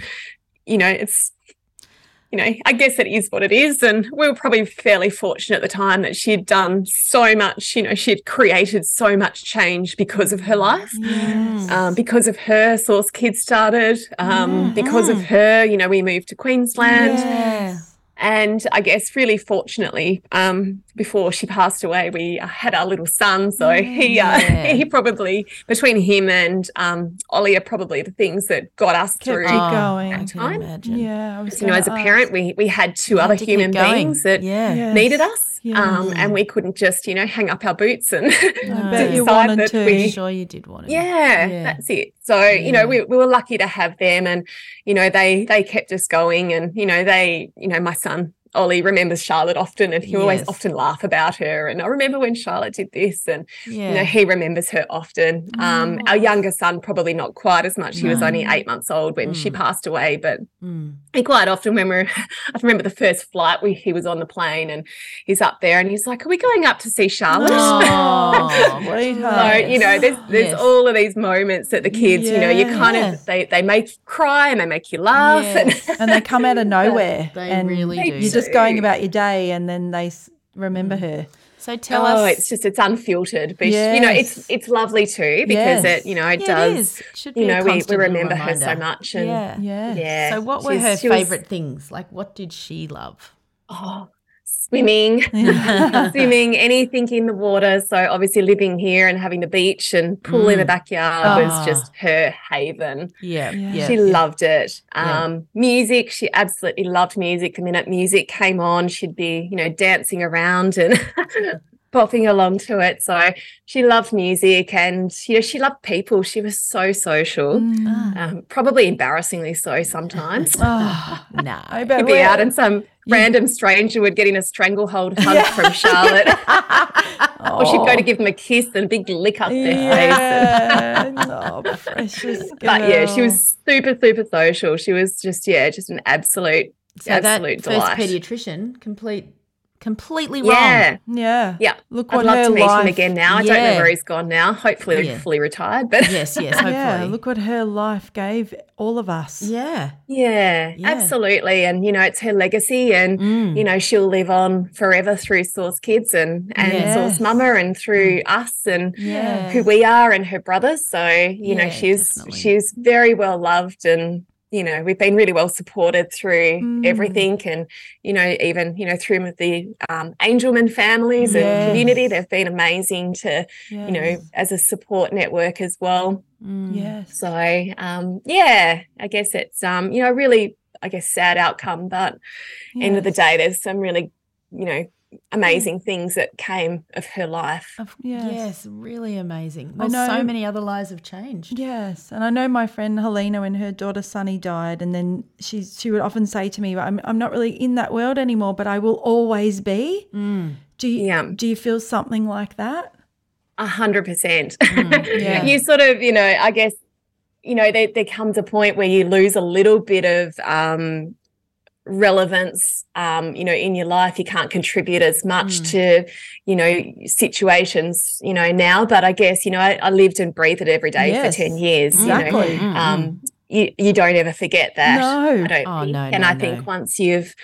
you know, it's, you know, I guess it is what it is. And we were probably fairly fortunate at the time that she'd done so much, you know, she'd created so much change because of her life, um, because of her, Source Kids started, um, because of her, you know, we moved to Queensland. Yeah. And I guess really fortunately, um, before she passed away, we uh, had our little son. So he uh, he probably between him and um, Ollie are probably the things that got us Kept through. you going. I can time. imagine. Yeah, I was You know, as a parent, we we had two other to keep human beings that Yeah. Yes. needed us, Yeah. um, and we couldn't just you know hang up our boots and I bet you decide wanted that to. we Sure, you did want to. yeah, Yeah. that's it. So you know, we, we were lucky to have them, and you know, they they kept us going, and you know, they you know, my son Ollie remembers Charlotte often, and he always often laugh about her. And I remember when Charlotte did this, and you know, he remembers her often. Um, our younger son probably not quite as much. He was only eight months old when she passed away, but Mm. he quite often when we're I remember the first flight we he was on the plane and he's up there and he's like, Are we going up to see Charlotte? Oh, So you know, there's there's Yes. all of these moments that the kids, you know, you kind Yes. of they they make you cry and they make you laugh. Yes. and they come out of nowhere. They and really do. Just going about your day, and then they remember mm. her. So tell oh, us. it's just it's unfiltered, but you know, it's it's lovely too because Yes. it you know it yeah, does. it is. It should you be a know, we, we remember her so much, and Yeah. Yeah. yeah. So, what were she's- her she was- favorite things? Like, what did she love? Oh, swimming, swimming, anything in the water. So obviously living here and having the beach and pool in the backyard Ah. was just her haven. Yeah, yeah. she loved it. Yeah. Um, music, she absolutely loved music. The minute music came on, she'd be, you know, dancing around and popping along to it. So she loved music and you know, she loved people. She was so social. Um, probably embarrassingly so sometimes. Oh, no. I bet You'd be out and some random stranger would get in a stranglehold hug from Charlotte. or she'd go to give them a kiss and a big lick up their face. Yeah. oh, precious girl. But yeah, she was super, super social. She was just, yeah, just an absolute, So absolute that first delight. pediatrician, complete, completely wrong. yeah. Yeah. Yeah. Look what I'd what love her to meet life. him again now. I don't know where he's gone now. Hopefully Yeah. fully retired. But Yes, yes. Hopefully. Yeah. Look what her life gave all of us. Yeah. yeah, Yeah. absolutely. And you know, it's her legacy and Mm. you know, she'll live on forever through Source Kids and, and Yes. Source Mama and through us and Yeah. who we are and her brothers. So, you know, she's definitely. she's very well loved and you know, we've been really well supported through Mm. everything, and you know, even you know, through the um, Angelman families and community, they've been amazing to you know as a support network as well. Mm. Yes. So um, yeah, I guess it's um, you know, really, I guess sad outcome, but end of the day, there's some really, you know, amazing things that came of her life. Of- Yes. Yes. really amazing. I Well, so many other lives have changed. Yes, and I know my friend Helena when her daughter Sunny died, and then she she would often say to me, "I'm I'm not really in that world anymore, but I will always be." Mm. Do you Yeah. do you feel something like that? A hundred percent. Mm. You sort of, you know, I guess, you know, there, there comes a point where you lose a little bit of um, relevance, um, you know, in your life. You can't contribute as much Mm. to, you know, situations, you know, now. But I guess, you know, I, I lived and breathed it every day Yes, for 10 years. exactly. You know, um, you, you don't ever forget that. No. I don't Oh, think. no, and no, I think no. once you've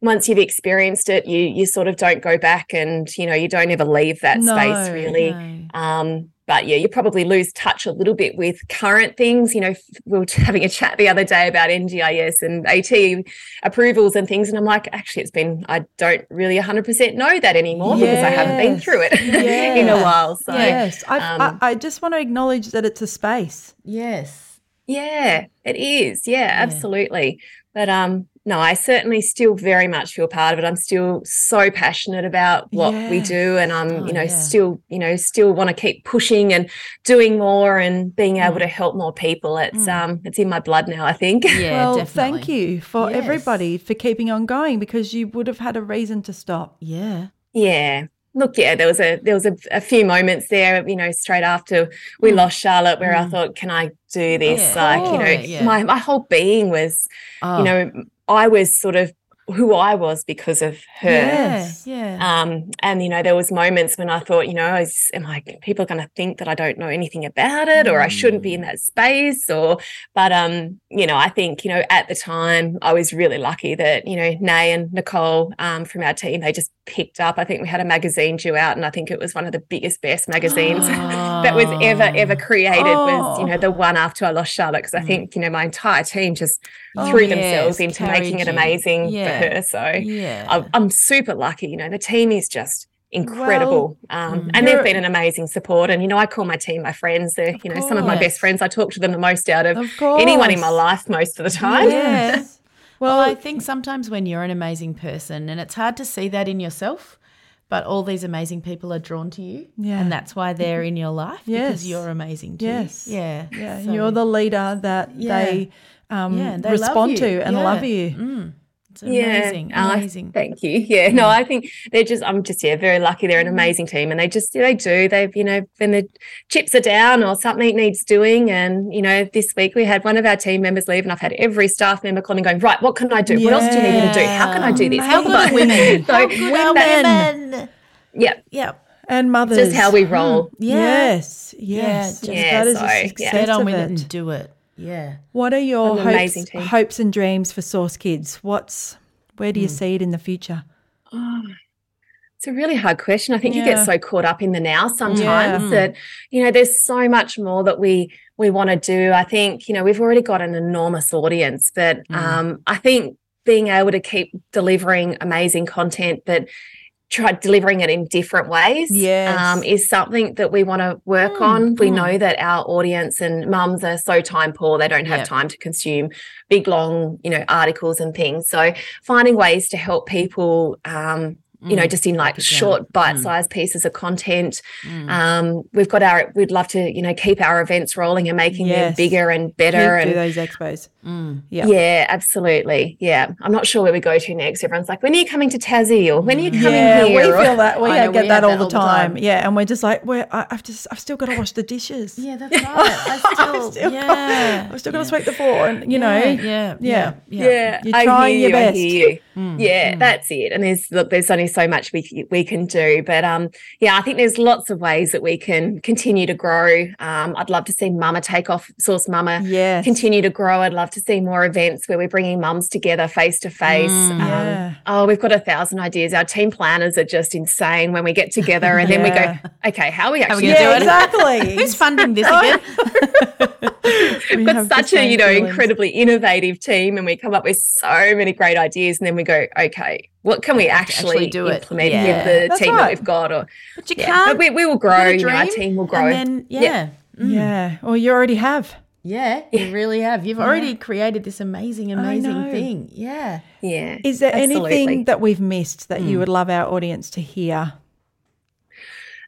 once you've experienced it, you you sort of don't go back and you know you don't ever leave that space really. No. Um, but yeah, you probably lose touch a little bit with current things. You know, we were having a chat the other day about NDIS and AT approvals and things, and I'm like, actually, it's been I don't really 100% know that anymore because I haven't been through it in a while. So yes, I, um, I I just want to acknowledge that it's a space. Yes. Yeah, it is. Yeah, absolutely. But um no, I certainly still very much feel part of it. I'm still so passionate about what we do and I'm, Oh, you know, yeah. still, you know, still want to keep pushing and doing more and being able to help more people. It's um it's in my blood now, I think. Yeah, well, definitely. thank you for Yes. everybody for keeping on going because you would have had a reason to stop. Yeah. Yeah. Look, yeah, there was a there was a, a few moments there, you know, straight after we lost Charlotte where I thought, can I do this? Mm. Yeah. Like, you know, Yeah, yeah. my my whole being was, Oh, you know, I was sort of who I was because of her. Yeah. Yeah. Um, and you know, there was moments when I thought, you know, is, am I people are going to think that I don't know anything about it, or I shouldn't be in Mm. that space, or, but um, you know, I think you know, at the time, I was really lucky that you know, Nay and Nicole um, from our team, they just picked up. I think we had a magazine due out, and I think it was one of the biggest, best magazines that was ever ever created. Was you know the one after I lost Charlotte, because I think you know my entire team just Oh, threw yes, themselves into making it amazing Yeah. For her. So Yeah. I'm, I'm super lucky. You know, the team is just incredible. um, mm. and they've been an amazing support. And, you know, I call my team my friends. They're, you know, some of my best friends. I talk to them the most out of, Of anyone in my life most of the time. Yes. Well, Well, I think sometimes when you're an amazing person, and it's hard to see that in yourself, but all these amazing people are drawn to you. Yeah. And that's why they're in your life Yes. because you're amazing too. Yes. Yeah. yeah, So- you're the leader that Yeah. they, um, Yeah, they respond you. to and Yeah. love you. Mm. It's Yeah, amazing. uh, thank you. Yeah, no, I think they're just. I'm just yeah, very lucky. They're an amazing team, and they just they do. They've you know when the chips are down or something needs doing, and you know this week we had one of our team members leave, and I've had every staff member calling, going, right, what can I do? What else do you need me to do? How can I do this? How good are women? so How good that- women? yeah, Yeah. And mothers. just how we roll. Yeah. Yes, yes. just- Yeah, that is so, a yeah. Get on of with it it. and do it. Yeah. What are your hopes, hopes and dreams for Source Kids? What's where do you see it in the future? Oh, it's a really hard question. I think you get so caught up in the now sometimes Yeah. that you know there's so much more that we we want to do. I think you know we've already got an enormous audience, but Mm. um, I think being able to keep delivering amazing content, but try delivering it in different ways, Yes. um, is something that we want to work on. We know that our audience and mums are so time poor; they don't have Yep. time to consume big, long, you know, articles and things. So finding ways to help people. Um, you know, mm. just in like short, bite-sized mm. pieces of content. Mm. Um, we've got our. We'd love to, you know, keep our events rolling and making them bigger and better. Keep- do and those expos. Mm. Yeah. yeah, absolutely. Yeah, I'm not sure where we go to next. Everyone's like, "When are you coming to Tassie?" or "When are you coming Yeah, here?" we or- feel that. We I know, get we that all that the all the time. time. Yeah, and we're just like, we're, I, I've just, I've still got to wash the dishes. Yeah, that's right. I still, I've still yeah. got, I've still got to sweep the floor, and you know, yeah, yeah, yeah, yeah. yeah, You're I trying hear your you, I best. hear you. yeah, that's it. And there's look, there's only so much we we can do. But um, yeah, I think there's lots of ways that we can continue to grow. Um, I'd love to see Mama take off, Source Mama, Yes. continue to grow. I'd love to see more events where we're bringing mums together face to face. Um. Oh, we've got a thousand ideas. Our team planners are just insane when we get together, and then we go, okay, how are we we actually gonna do Yeah, it? exactly. Who's funding this again? We We've got such a you know feelings. incredibly innovative team and we come up with so many great ideas and then we go okay what can we actually, actually do it. Yeah. with the That's team right. that we've got or But you yeah. can't. but we, we will grow you know, our team will grow And then, yeah. Yeah. Yeah. Well, you already have. Yeah, you really have. You've already created this amazing, amazing thing. Yeah. yeah Is there absolutely. anything that we've missed that you would love our audience to hear?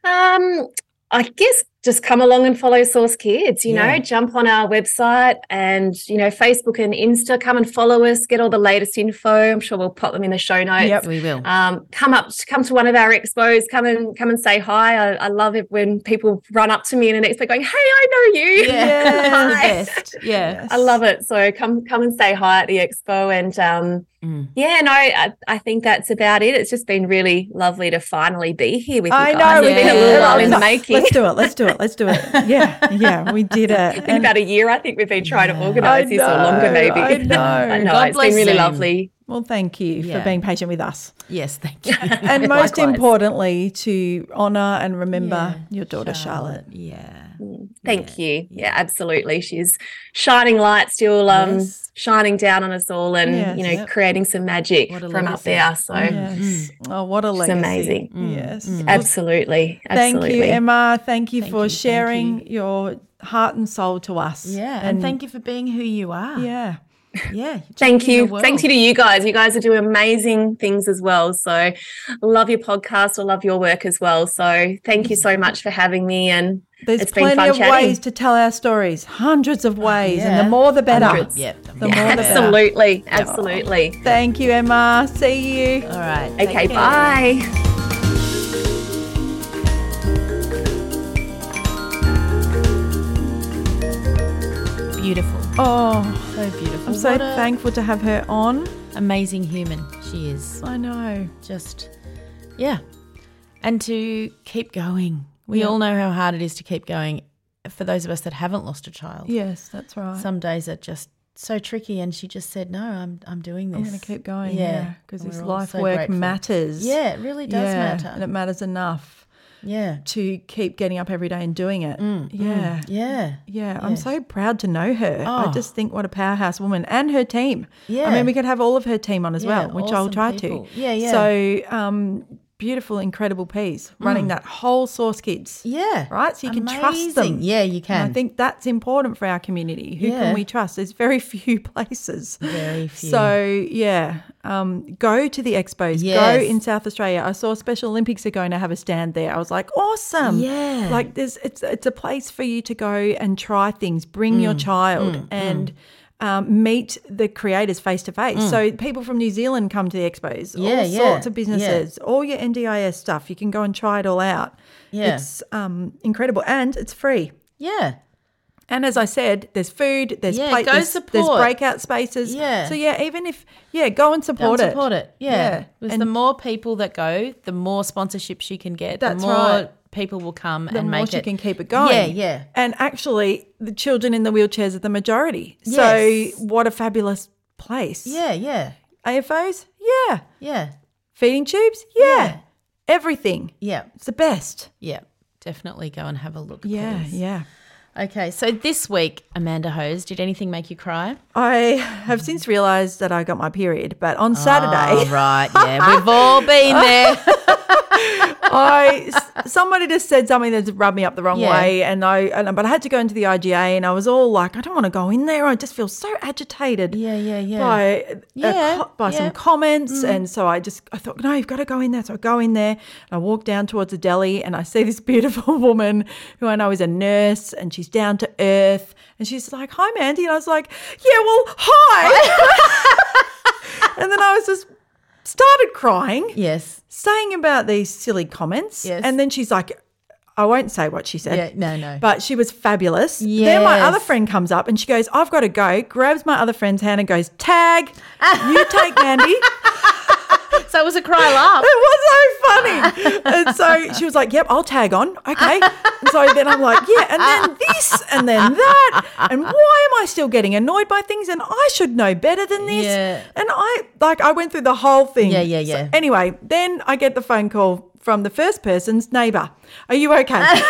Um, I guess just come along and follow Source Kids, you Yeah. know, jump on our website and, you know, Facebook and Insta, come and follow us, get all the latest info. I'm sure we'll pop them in the show notes. Yep. We will. Um, come up, come to one of our expos, come and come and say hi. I, I love it when people run up to me in an expo going, Hey, I know you. Yeah, the best. Yeah. I love it. So come come and say hi at the expo and um Mm. yeah, no, I, I think that's about it. It's just been really lovely to finally be here with you I guys. know. It's we been a little while in the making. Let's do it. Let's do it. Let's do it. Yeah. Yeah. We did it. It's been about a year. I think we've been trying to organise this or longer, maybe. I know. I know. God it's bless been really them. lovely. Well, thank you Yeah. for being patient with us. Yes, thank you. And most Likewise. importantly, to honour and remember Yeah, your daughter, Charlotte. Yeah. Mm, thank you. Yeah, absolutely. She's shining light still, um, Yes. shining down on us all and, Yes. you know, Yep. creating some magic What a from up there. So mm, Yes. Mm. Oh, what a legacy. It's amazing. Yes. absolutely. absolutely. Thank you, Emma. Thank you Thank for you, thank sharing your heart and soul to us. Yeah. And, thank you for being who you are. Yeah. Yeah. Thank you. Thank you to you guys. You guys are doing amazing things as well. So love your podcast. I love your work as well. So thank you so much for having me and There's it's been plenty fun of chatting. ways to tell our stories, hundreds of oh, ways, and yeah. the more the better. Hundreds. Yep. The more the better. Absolutely. Absolutely. Thank you, Emma. See you. All right. take Okay, care. bye. Beautiful. Oh, So beautiful. I'm so What thankful to have her on. amazing human she is. I know. Just, yeah. And to keep going. We Yeah. all know how hard it is to keep going for those of us that haven't lost a child. Yes, that's right. Some days are just so tricky. And she just said, no, I'm, I'm doing this. I'm going to keep going. Yeah, Yeah, because and this life so work grateful. matters. Yeah, it really does Yeah, matter. and it matters enough yeah. to keep getting up every day and doing it. yeah. Yeah. Yeah, I'm so proud to know her. I Oh. just think what a powerhouse woman and her team. Yeah i mean, we could have all of her team on as Yeah, well, which I'll try people. to. Yeah, yeah. So, um, beautiful, incredible piece running that whole Source Kids. Yeah. Right? So you can trust them. Yeah, you And can. I think that's important for our community. Who Yeah. can we trust? There's very few places. Very few. So yeah, um, go to the expos. Yes. Go in South Australia. I saw Special Olympics are going to have a stand there. I was like, awesome. Yeah. like there's it's it's a place for you to go and try things. Bring Mm, your child and. Um, meet the creators face to face. So people from New Zealand come to the expos. Mm. Yeah, all yeah, sorts of yeah. businesses, all your NDIS stuff. You can go and try it all out. Yeah. It's um, incredible and it's free. yeah. And as I said, there's food, there's Yeah, plate, go there's, there's breakout spaces. Yeah. So yeah, even if yeah, go and Go support and it. support it. Yeah. Because And the more people that go, the more sponsorships you can get. That's the more right. people will come the and more make you it. can keep it going. Yeah, yeah. And actually, the children in the wheelchairs are the majority. Yes. So what a fabulous place. Yeah, yeah, AFOs, yeah. yeah, Feeding tubes, yeah. Yeah. Everything. yeah, It's the best. yeah. Definitely go and have a look. Yeah, please. yeah. Okay, so this week, Amanda Hose, did anything make you cry? I have since realised that I got my period, but on Saturday, Oh, right. Yeah, we've all been there. I somebody just said something that rubbed me up the wrong Yeah. way, and I and, but I had to go into the IGA, and I was all like, I don't want to go in there. I just feel so agitated. Yeah, yeah, yeah. By Yeah, co- by yeah. Mm. some comments, and so I just I thought, no, you've got to go in there. So I go in there, and I walk down towards the deli, and I see this beautiful woman who I know is a nurse, and she's down to earth, and she's like, "Hi, Mandy," and I was like, "Yeah, well, hi." and then I was just started crying yes. saying about these silly comments. Yes. And then she's like, I won't say what she said. Yeah, no, no. But she was fabulous. Then my other friend comes up and she goes, I've got to go, grabs my other friend's hand and goes, Tag, you take Mandy. So it was a cry laugh. It was so funny. and so she was like, Yep, I'll tag on. Okay. And so then I'm like, Yeah, and then this and then that. And why am I still getting annoyed by things? And I should know better than this. Yeah. And I like I went through the whole thing. Yeah, yeah, So yeah. anyway, then I get the phone call from the first person's neighbour. Are you okay?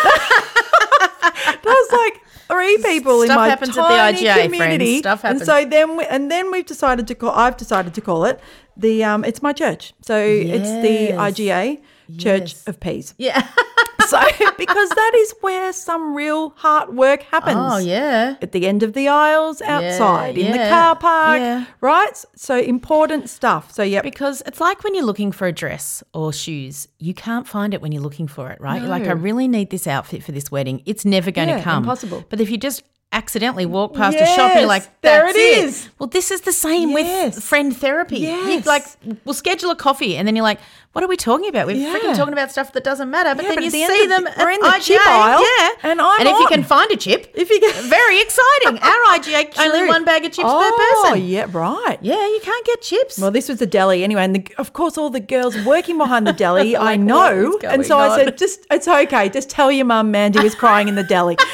That was like three people in my happens at the tiny IGA, friends. community. Stuff And so then, we, and then we've decided to call. I've decided to call it the. Um, it's my church. So it's the IGA Church Yes. of Peace. Yeah. So because that is where some real hard work happens. Oh, yeah. At the end of the aisles, outside, in the car park, yeah. right? So important stuff. So yeah, Because it's like when you're looking for a dress or shoes, you can't find it when you're looking for it, right? You're like, I really need this outfit for this wedding. It's never going Yeah, to come. impossible. But if you just accidentally walk past a shop, and you're Yes, like, there it is. Well, this is the same Yes. with friend therapy. You Yes. like, we'll schedule a coffee, and then you're like, what are we talking about? We're Yeah. freaking talking about stuff that doesn't matter. But Yeah, then but you the see them the- at in the IGA, chip aisle, yeah. and I'm and if you can find a chip, If you get- very exciting. Our IGA only one bag of chips oh, per person. Oh yeah, right. Yeah, you can't get chips. Well, this was the deli anyway, and the, of course, all the girls working behind the deli, I Like, what know, and so going I said, "Just it's okay. Just tell your mum Mandy was crying in the deli."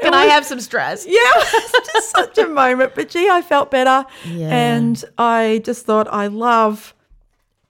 Can I have some stress? yeah, it was just such a moment. But gee, I felt better, Yeah. and I just thought I love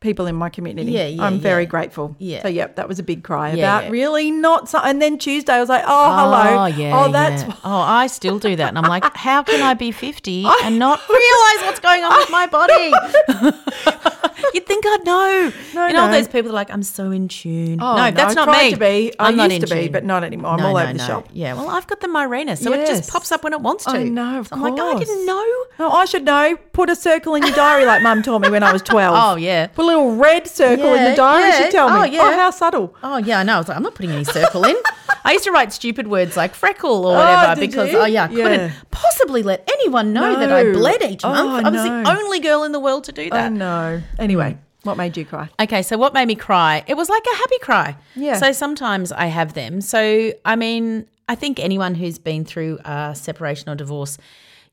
people in my community. Yeah, yeah, I'm very yeah. grateful. Yeah. So yep, that was a big cry Yeah, about really not. So, and then Tuesday I was like, "Oh, hello. Oh, oh yeah. oh, that's. Oh, I still do that. And I'm like, how can I be 50 and not realize what's going on with my body? You'd think I'd know. No, you know, all those people are like, I'm so in tune. Oh, no, no, that's I not me. to be. I I'm not used in to be, tune. but not anymore. I'm No, all no, over the no. shop. Yeah, well, I've got the Mirena, so it just pops up when it wants to. I know, of So I'm like, oh, I didn't know. No, I should know. Put a circle in your diary like mum taught me when I was 12. Oh, yeah. Put little red circle in the diary, yeah. she tell oh, me. Oh, yeah. how subtle. Oh yeah, I know. I was like, I'm not putting any circle in. I used to write stupid words like freckle or oh, whatever did because you? oh yeah, I couldn't Yeah. possibly let anyone know that I bled each Oh, month. I was no. the only girl in the world to do oh, that. I that. know. Anyway, mm. what made you cry? Okay, so what made me cry? It was like a happy cry. Yeah. So sometimes I have them. So I mean, I think anyone who's been through a separation or divorce,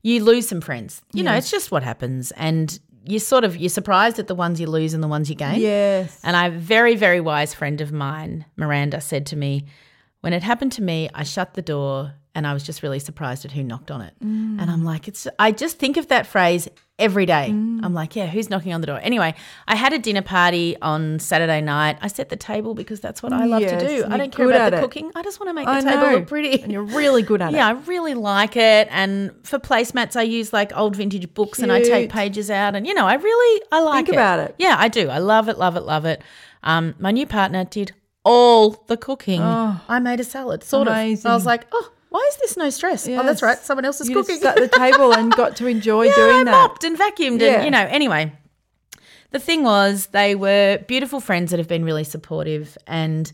you lose some friends. You know, it's just what happens, and you sort of you're surprised at the ones you lose and the ones you gain. Yes. And a very, very wise friend of mine, Miranda, said to me, when it happened to me, I shut the door and I was just really surprised at who knocked on it. Mm. And I'm like, it's I just think of that phrase every day. I'm like, yeah, who's knocking on the door? Anyway, I had a dinner party on Saturday night. I set the table because that's what I love Yes, to do. I don't care about the it. cooking. I just want to make the I table know. look pretty. And you're really good at it. Yeah, I really like it. And for placemats, I use like old vintage books and I take pages out. And, you know, I really, I like Think about it. Yeah, I do. I love it, love it, love it. Um, my new partner did all the cooking. I made a salad, sort of. I was Oh, like, oh, why is this no stress? Oh, that's right. Someone else is you cooking. at the table and got to enjoy yeah, doing I that. mopped and vacuumed Yeah. and, you know, anyway. The thing was, they were beautiful friends that have been really supportive. And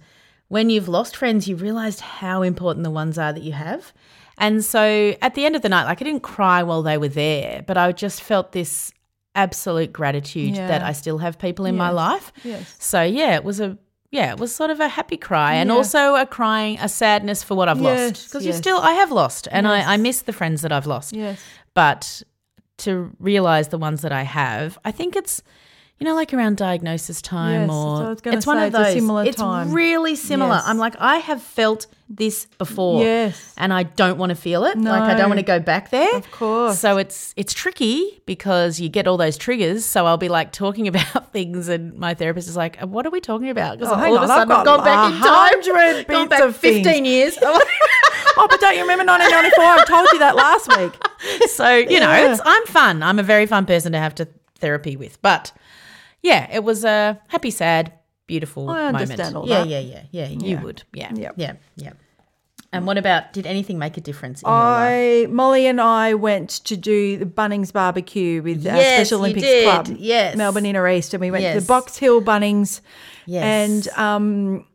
when you've lost friends, you realized how important the ones are that you have. And so at the end of the night, like I didn't cry while they were there, but I just felt this absolute gratitude Yeah. that I still have people in my life. Yes. So yeah, it was a yeah, it was sort of a happy cry and Yeah. also a crying, a sadness for what I've lost Yes, because you still I have lost and Yes. I, I miss the friends that I've lost Yes. but to realize the ones that I have, I think it's you know like around diagnosis time Yes, or so I was gonna it's one say of it's a those. similar it's time. really similar. Yes. I'm like I have felt this before, Yes. and I don't want to feel it. Like I don't want to go back there. Of course. So it's it's tricky because you get all those triggers. So I'll be like talking about things, and my therapist is like, "What are we talking about?" Because Oh, all of a on, I've sudden I've gone back in time, gone back of things. fifteen years. Oh, but don't you remember 1994? I told you that last week. so you know Yeah. it's, i'm fun i'm a very fun person to have to therapy with but yeah it was a happy sad beautiful I moment understand all yeah that. yeah yeah yeah yeah. you Yeah. would yeah Yep. yeah yeah and what about did anything make a difference in your life I Molly and I went to do the Bunnings barbecue with our Yes, Special Olympics. Club, Yes. Melbourne Inner East, and we went to the Box Hill Bunnings. Yes. and um,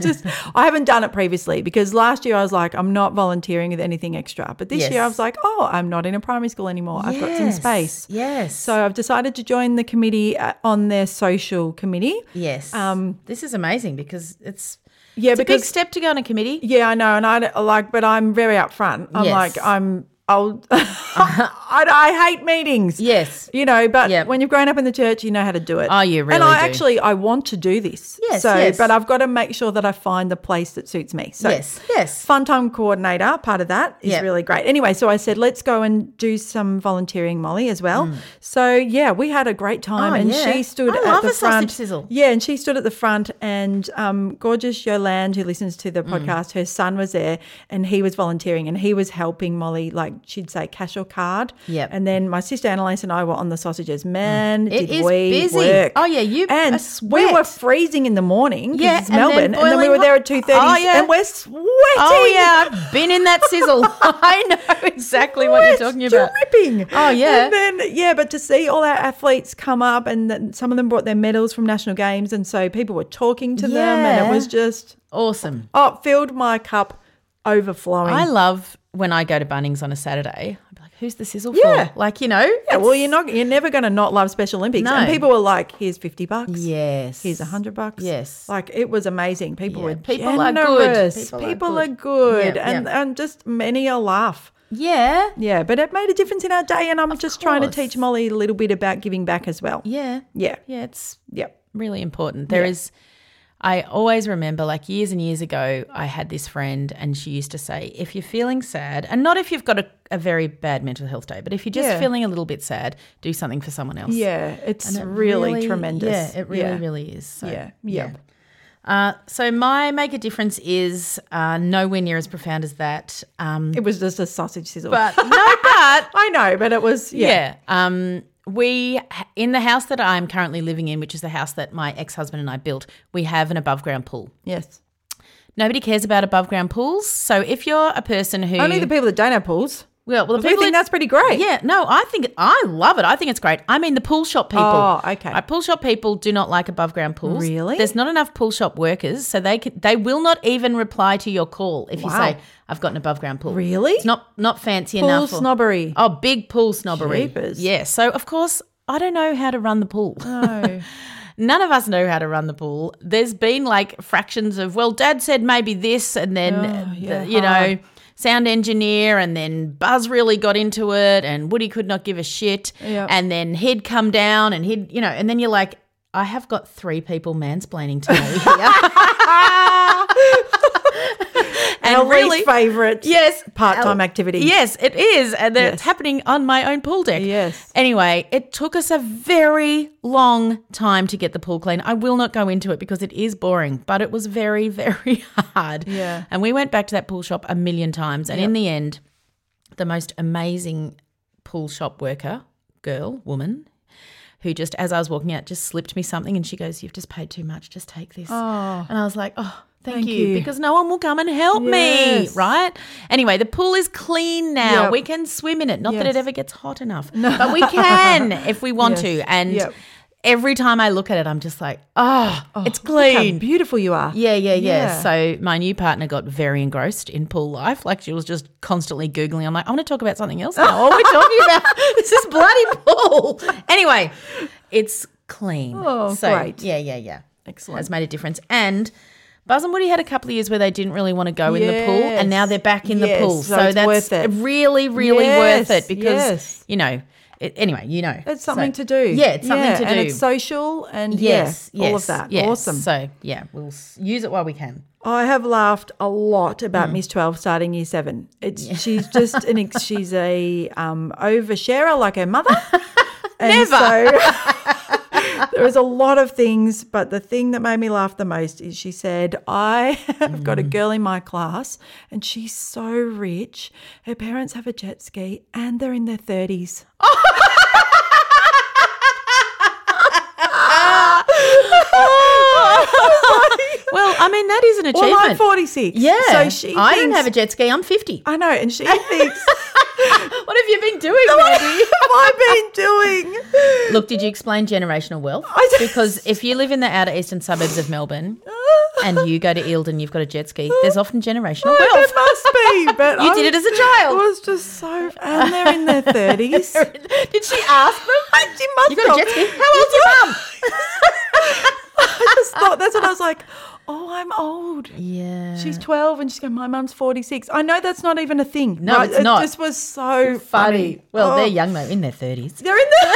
just I haven't done it previously because last year I was like I'm not volunteering with anything extra, but this Yes. year I was like, oh, I'm not in a primary school anymore. I've got some space. yes So I've decided to join the committee uh, on their social committee. yes um, this is amazing because it's Yeah, it's a big step to go on a committee Yeah, I know, and I like, but I'm very upfront. I'm Yes. like, I'm, I'll, I, I hate meetings. Yes. You know, but Yep. when you've grown up in the church, you know how to do it. Oh, you And I do. actually, I want to do this. Yes, So, yes. but I've got to make sure that I find the place that suits me. So, Yes, yes. Fun time coordinator, part of that is Yep. really great. Anyway, so I said, let's go and do some volunteering, Molly, as well. So, yeah, we had a great time. Mm. Oh, and yeah. she stood I at love the a sausage front. sizzle. Yeah, and she stood at the front, and um, gorgeous Yolande, who listens to Mm. the podcast, her son was there, and he was volunteering, and he was helping Molly, like she'd say, cash or card. Yep. And then my sister Annalise and I were on the sausages. Man, mm. It did is we busy. work? Oh, yeah, you and we were freezing in the morning. Yeah, it's and then Melbourne, and then, we were there at oh, two thirty, Oh, yeah. and we're sweating. Oh yeah, I've been in that sizzle. I know exactly what you're talking about. Dripping. Oh, yeah. And then yeah, but to see all our athletes come up, and then some of them brought their medals from national games, and so people were talking to them, and it was just Awesome. oh, filled my cup overflowing. I love when I go to Bunnings on a Saturday. I'd be like, "Who's the sizzle Yeah. for?" Like you know. yeah, well, you're not, you're never going to not love Special Olympics. No. And people were like, "Here's fifty bucks." Yes. Here's a hundred bucks. Yes. like it was amazing. People Yeah, were people are good. generous. People are good. are good, Yep, and and just many a laugh. Yeah. Yeah, but it made a difference in our day, and I'm just trying to teach Molly a little bit about giving back as well. Yeah. Yeah, Yeah. It's yep. really important. There is. I always remember, like years and years ago, I had this friend, and she used to say, if you're feeling sad, and not if you've got a, a very bad mental health day, but if you're just Yeah. feeling a little bit sad, do something for someone else. Yeah, it's it really, tremendous. Yeah, it really, Yeah. really is. So, Yeah, yeah. Uh, so my make a difference is uh, nowhere near as profound as that. Um, It was just a sausage sizzle. but no, but I know, but it was yeah. yeah. Um, we in the house that I'm currently living in, which is the house that my ex-husband and I built, we have an above ground pool. Yes. Nobody cares about above ground pools. So if you're a person who Only the people that don't have pools. Well, well, the We people think that- that's pretty great. Yeah, no, I think I love it. I think it's great. I mean, the pool shop people. Oh, okay. Pool shop people do not like above ground pools. Really? There's not enough pool shop workers, so they can, they will not even reply to your call if you say I've got an above ground pool. Really? It's not not fancy Pool enough. or- snobbery. Oh, big pool snobbery. Jeepers. Yeah. So of course I don't know how to run the pool. No. None of us know how to run the pool. There's been like fractions of, well, dad said maybe this, and then, Oh, yeah, the, you know, hard. Sound engineer, and then Buzz really got into it, and Woody could not give a shit. Yep. And then he'd come down, and he'd, you know, and then you're like, I have got three people mansplaining to me here. and Our really, least favourite yes, part-time uh, activity. Yes, it is, and Yes. it's happening on my own pool deck. Yes. Anyway, it took us a very long time to get the pool clean. I will not go into it because it is boring, but it was very, very hard. Yeah. And we went back to that pool shop a million times, and in the end, the most amazing pool shop worker, girl, woman, who just as I was walking out just slipped me something and she goes, You've just paid too much, just take this. Oh. And I was like, Oh, thank, Thank you. you. Because no one will come and help me. Right? Anyway, the pool is clean now. Yep. We can swim in it. Not that it ever gets hot enough. But we can if we want Yes. to. And Yep. every time I look at it, I'm just like, ah, oh, it's Look how clean. beautiful you are. Yeah, yeah, yeah, Yeah. So my new partner got very engrossed in pool life. Like she was just constantly Googling. I'm like, I want to talk about something else now. What are we talking about? This is bloody pool. Anyway, it's clean. Oh, so, great. Yeah, yeah, yeah. Excellent. Has made a difference. And Buzz and Woody had a couple of years where they didn't really want to go in the pool, and now they're back in Yes, the pool. so So, that's worth it. really, really Yes, worth it because yes. you know. It, anyway, you know, It's something So- to do. Yeah, it's something Yeah, to do. And it's social and Yes, yeah, all of that. yes. Awesome. So yeah, we'll use it while we can. I have laughed a lot about Mm. Miss Twelve starting year seven. It's she's just an she's a um, oversharer like her mother. Never. So there was a lot of things, but the thing that made me laugh the most is she said, "I have got Mm. a girl in my class, and she's so rich. Her parents have a jet ski, and they're in their thirties. Well, I mean that is an Well, achievement. I'm forty six. yeah. so she. I didn't have a jet ski. I'm 50. I know, and she thinks, what have you been doing, "What have I been doing?" Look, did you explain generational wealth? Because if you live in the outer eastern suburbs of Melbourne and you go to Eildon, you've got a jet ski. There's often generational Oh, wealth. it must be, but You I did it as a child. It was just so, and they're in their thirties. Did she ask them? She must You got a jet ski? How old's your mum? I just thought that's what I was like. Oh, I'm old. Yeah. She's 12 and she's going, my mum's 46. I know that's not even a thing. No, right? it's it not. This was so funny. Well, Oh. they're young though, in their 30s. They're in there.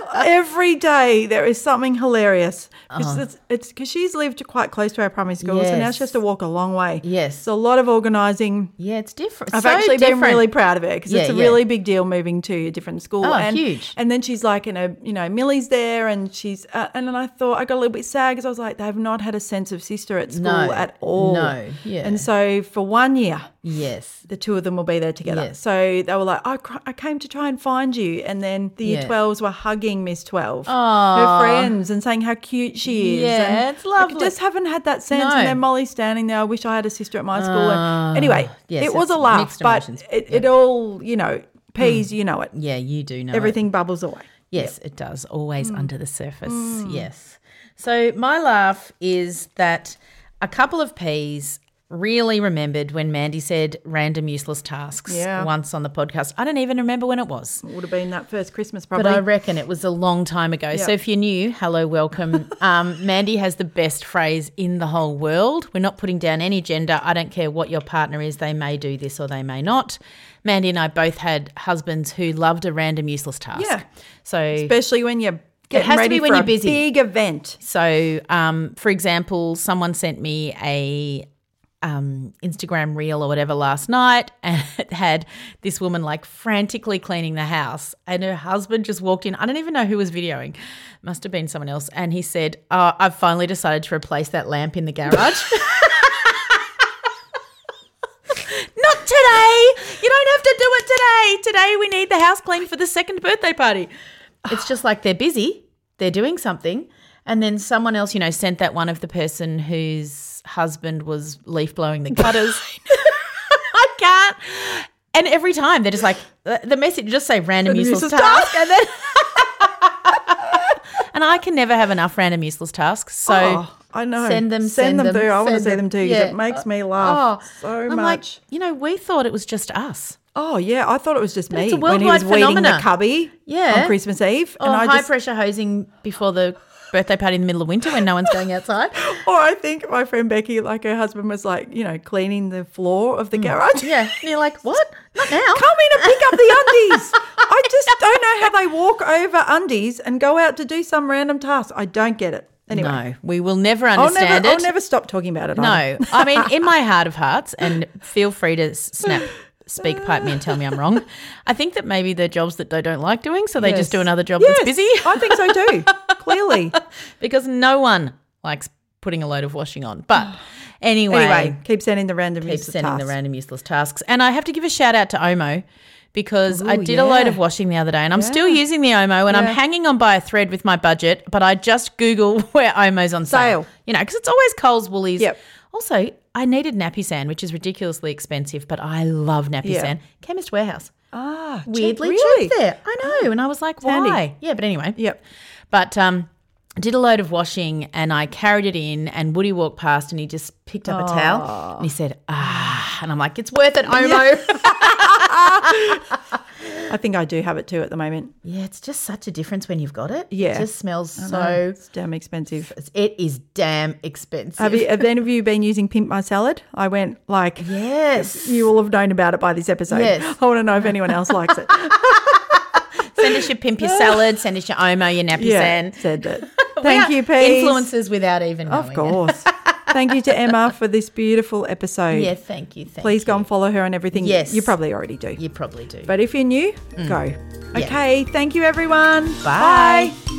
Every day there is something hilarious. Because it's it's because she's lived quite close to our primary school, so now she has to walk a long way. Yes. It's a lot of organising. Yeah, it's different. I've So actually been really proud of her because it's Yeah, a yeah. really big deal moving to a different school. Oh, and, huge. And then she's like, in a you know, Millie's there, and she's uh, and then I thought I got a little bit sad because I was like, they've not had a sense of sister at school No, at all. no, yeah. And so for one year, Yes. the two of them will be there together. Yes. So they were like, I, cr- I came to try and find you. And then the year Yeah. 12s were hugging Miss 12, Aw. her friends, and saying how cute she is. Yeah, and it's lovely. I just haven't had that sense. No. And then Molly's standing there. I wish I had a sister at my school. And ah, anyway, yes, it was a laugh, but it, it all, you know, peas, hmm. you know it. Yeah, you do know. it. Everything bubbles away. Yes, it does. Always Mm. under the surface. Hmm. Yes. So my laugh is that a couple of peas really remembered when Mandy said random useless tasks Yeah. once on the podcast. I don't even remember when it was. It would have been that first Christmas, probably. But. I reckon it was a long time ago. So if you're new, hello, welcome. um, Mandy has the best phrase in the whole world. We're not putting down any gender. I don't care what your partner is. They may do this or they may not. Mandy and I both had husbands who loved a random useless task. Yeah. So Especially when you're getting has to be when you're a busy. big event. So, um, for example, someone sent me a um, Instagram reel or whatever last night, and it had this woman like frantically cleaning the house, and her husband just walked in. I don't even know who was videoing; must have been someone else. And he said, oh, "I've finally decided to replace that lamp in the garage." Not today. You don't have to do it today. Today we need the house cleaned for the second birthday party. It's just like they're busy, they're doing something, and then someone else, you know, sent that one of the person whose husband was leaf blowing the gutters. I can't. And every time they're just like the message just say random useless, useless task, and then. and I can never have enough random useless tasks. So Oh, I know. send them, Send, send them, through. I want to send see them too because Yeah. it makes me oh. laugh Oh, so I'm much. like, you know, we thought it was just us. Oh yeah, I thought it was just But me it's a when he was worldwide weeding the cubby Yeah. on Christmas Eve, Or and oh, I high just, pressure hosing before the birthday party in the middle of winter when no one's going outside. or I think my friend Becky, like her husband was like, you know, cleaning the floor of the garage. Mm. Yeah. And you're like, what? Not now. Come in and pick up the undies. I just don't know how they walk over undies and go out to do some random task. I don't get it. Anyway, No, we will never I'll understand never, it. I'll never stop talking about it. no. I mean, in my heart of hearts, and feel free to snap, SpeakPipe me and tell me I'm wrong. I think that maybe they're jobs that they don't like doing, so they Yes. just do another job Yes, that's busy. I think so too. Clearly. because no one likes putting a load of washing on. But anyway, Anyway, keep sending the random keep useless sending the tasks. random useless tasks. And I have to give a shout out to Omo because I Ooh, did a load of washing the other day and I'm still using the Omo and I'm hanging on by a thread with my budget, but I just Google where Omo's on sale. Sale. You know, because it's always Coles, Woolies. Yep. Also, I needed Napisan, which is ridiculously expensive, but I love nappy Yeah. sand. Chemist Warehouse. Ah, cheap, Weirdly really? cheap there. I know. And I was like, handy. why? Yeah, but anyway. Yep. But um, did a load of washing and I carried it in, and Woody walked past and he just picked up a towel and he said, ah. And I'm like, it's worth it, Omo. I think I do have it too at the moment. Yeah, it's just such a difference when you've got it. Yeah. It just smells I know, so. it's damn expensive. It is damn expensive. Have, you, have any of you been using Pimp My Salad? I went like, Yes. you will have known about it by this episode. Yes. I want to know if anyone else likes it. Send us your pimp, your salad. Send us your Omo, your nappy yeah, sand. said that. Thank you, Peas. Influencers without even knowing Of course. Thank you to Emma for this beautiful episode. Yeah, thank you. Thank Please you. go and follow her on everything. Yes. You probably already do. You probably do. But if you're new, mm. go. Okay. Thank you, everyone. Bye. Bye.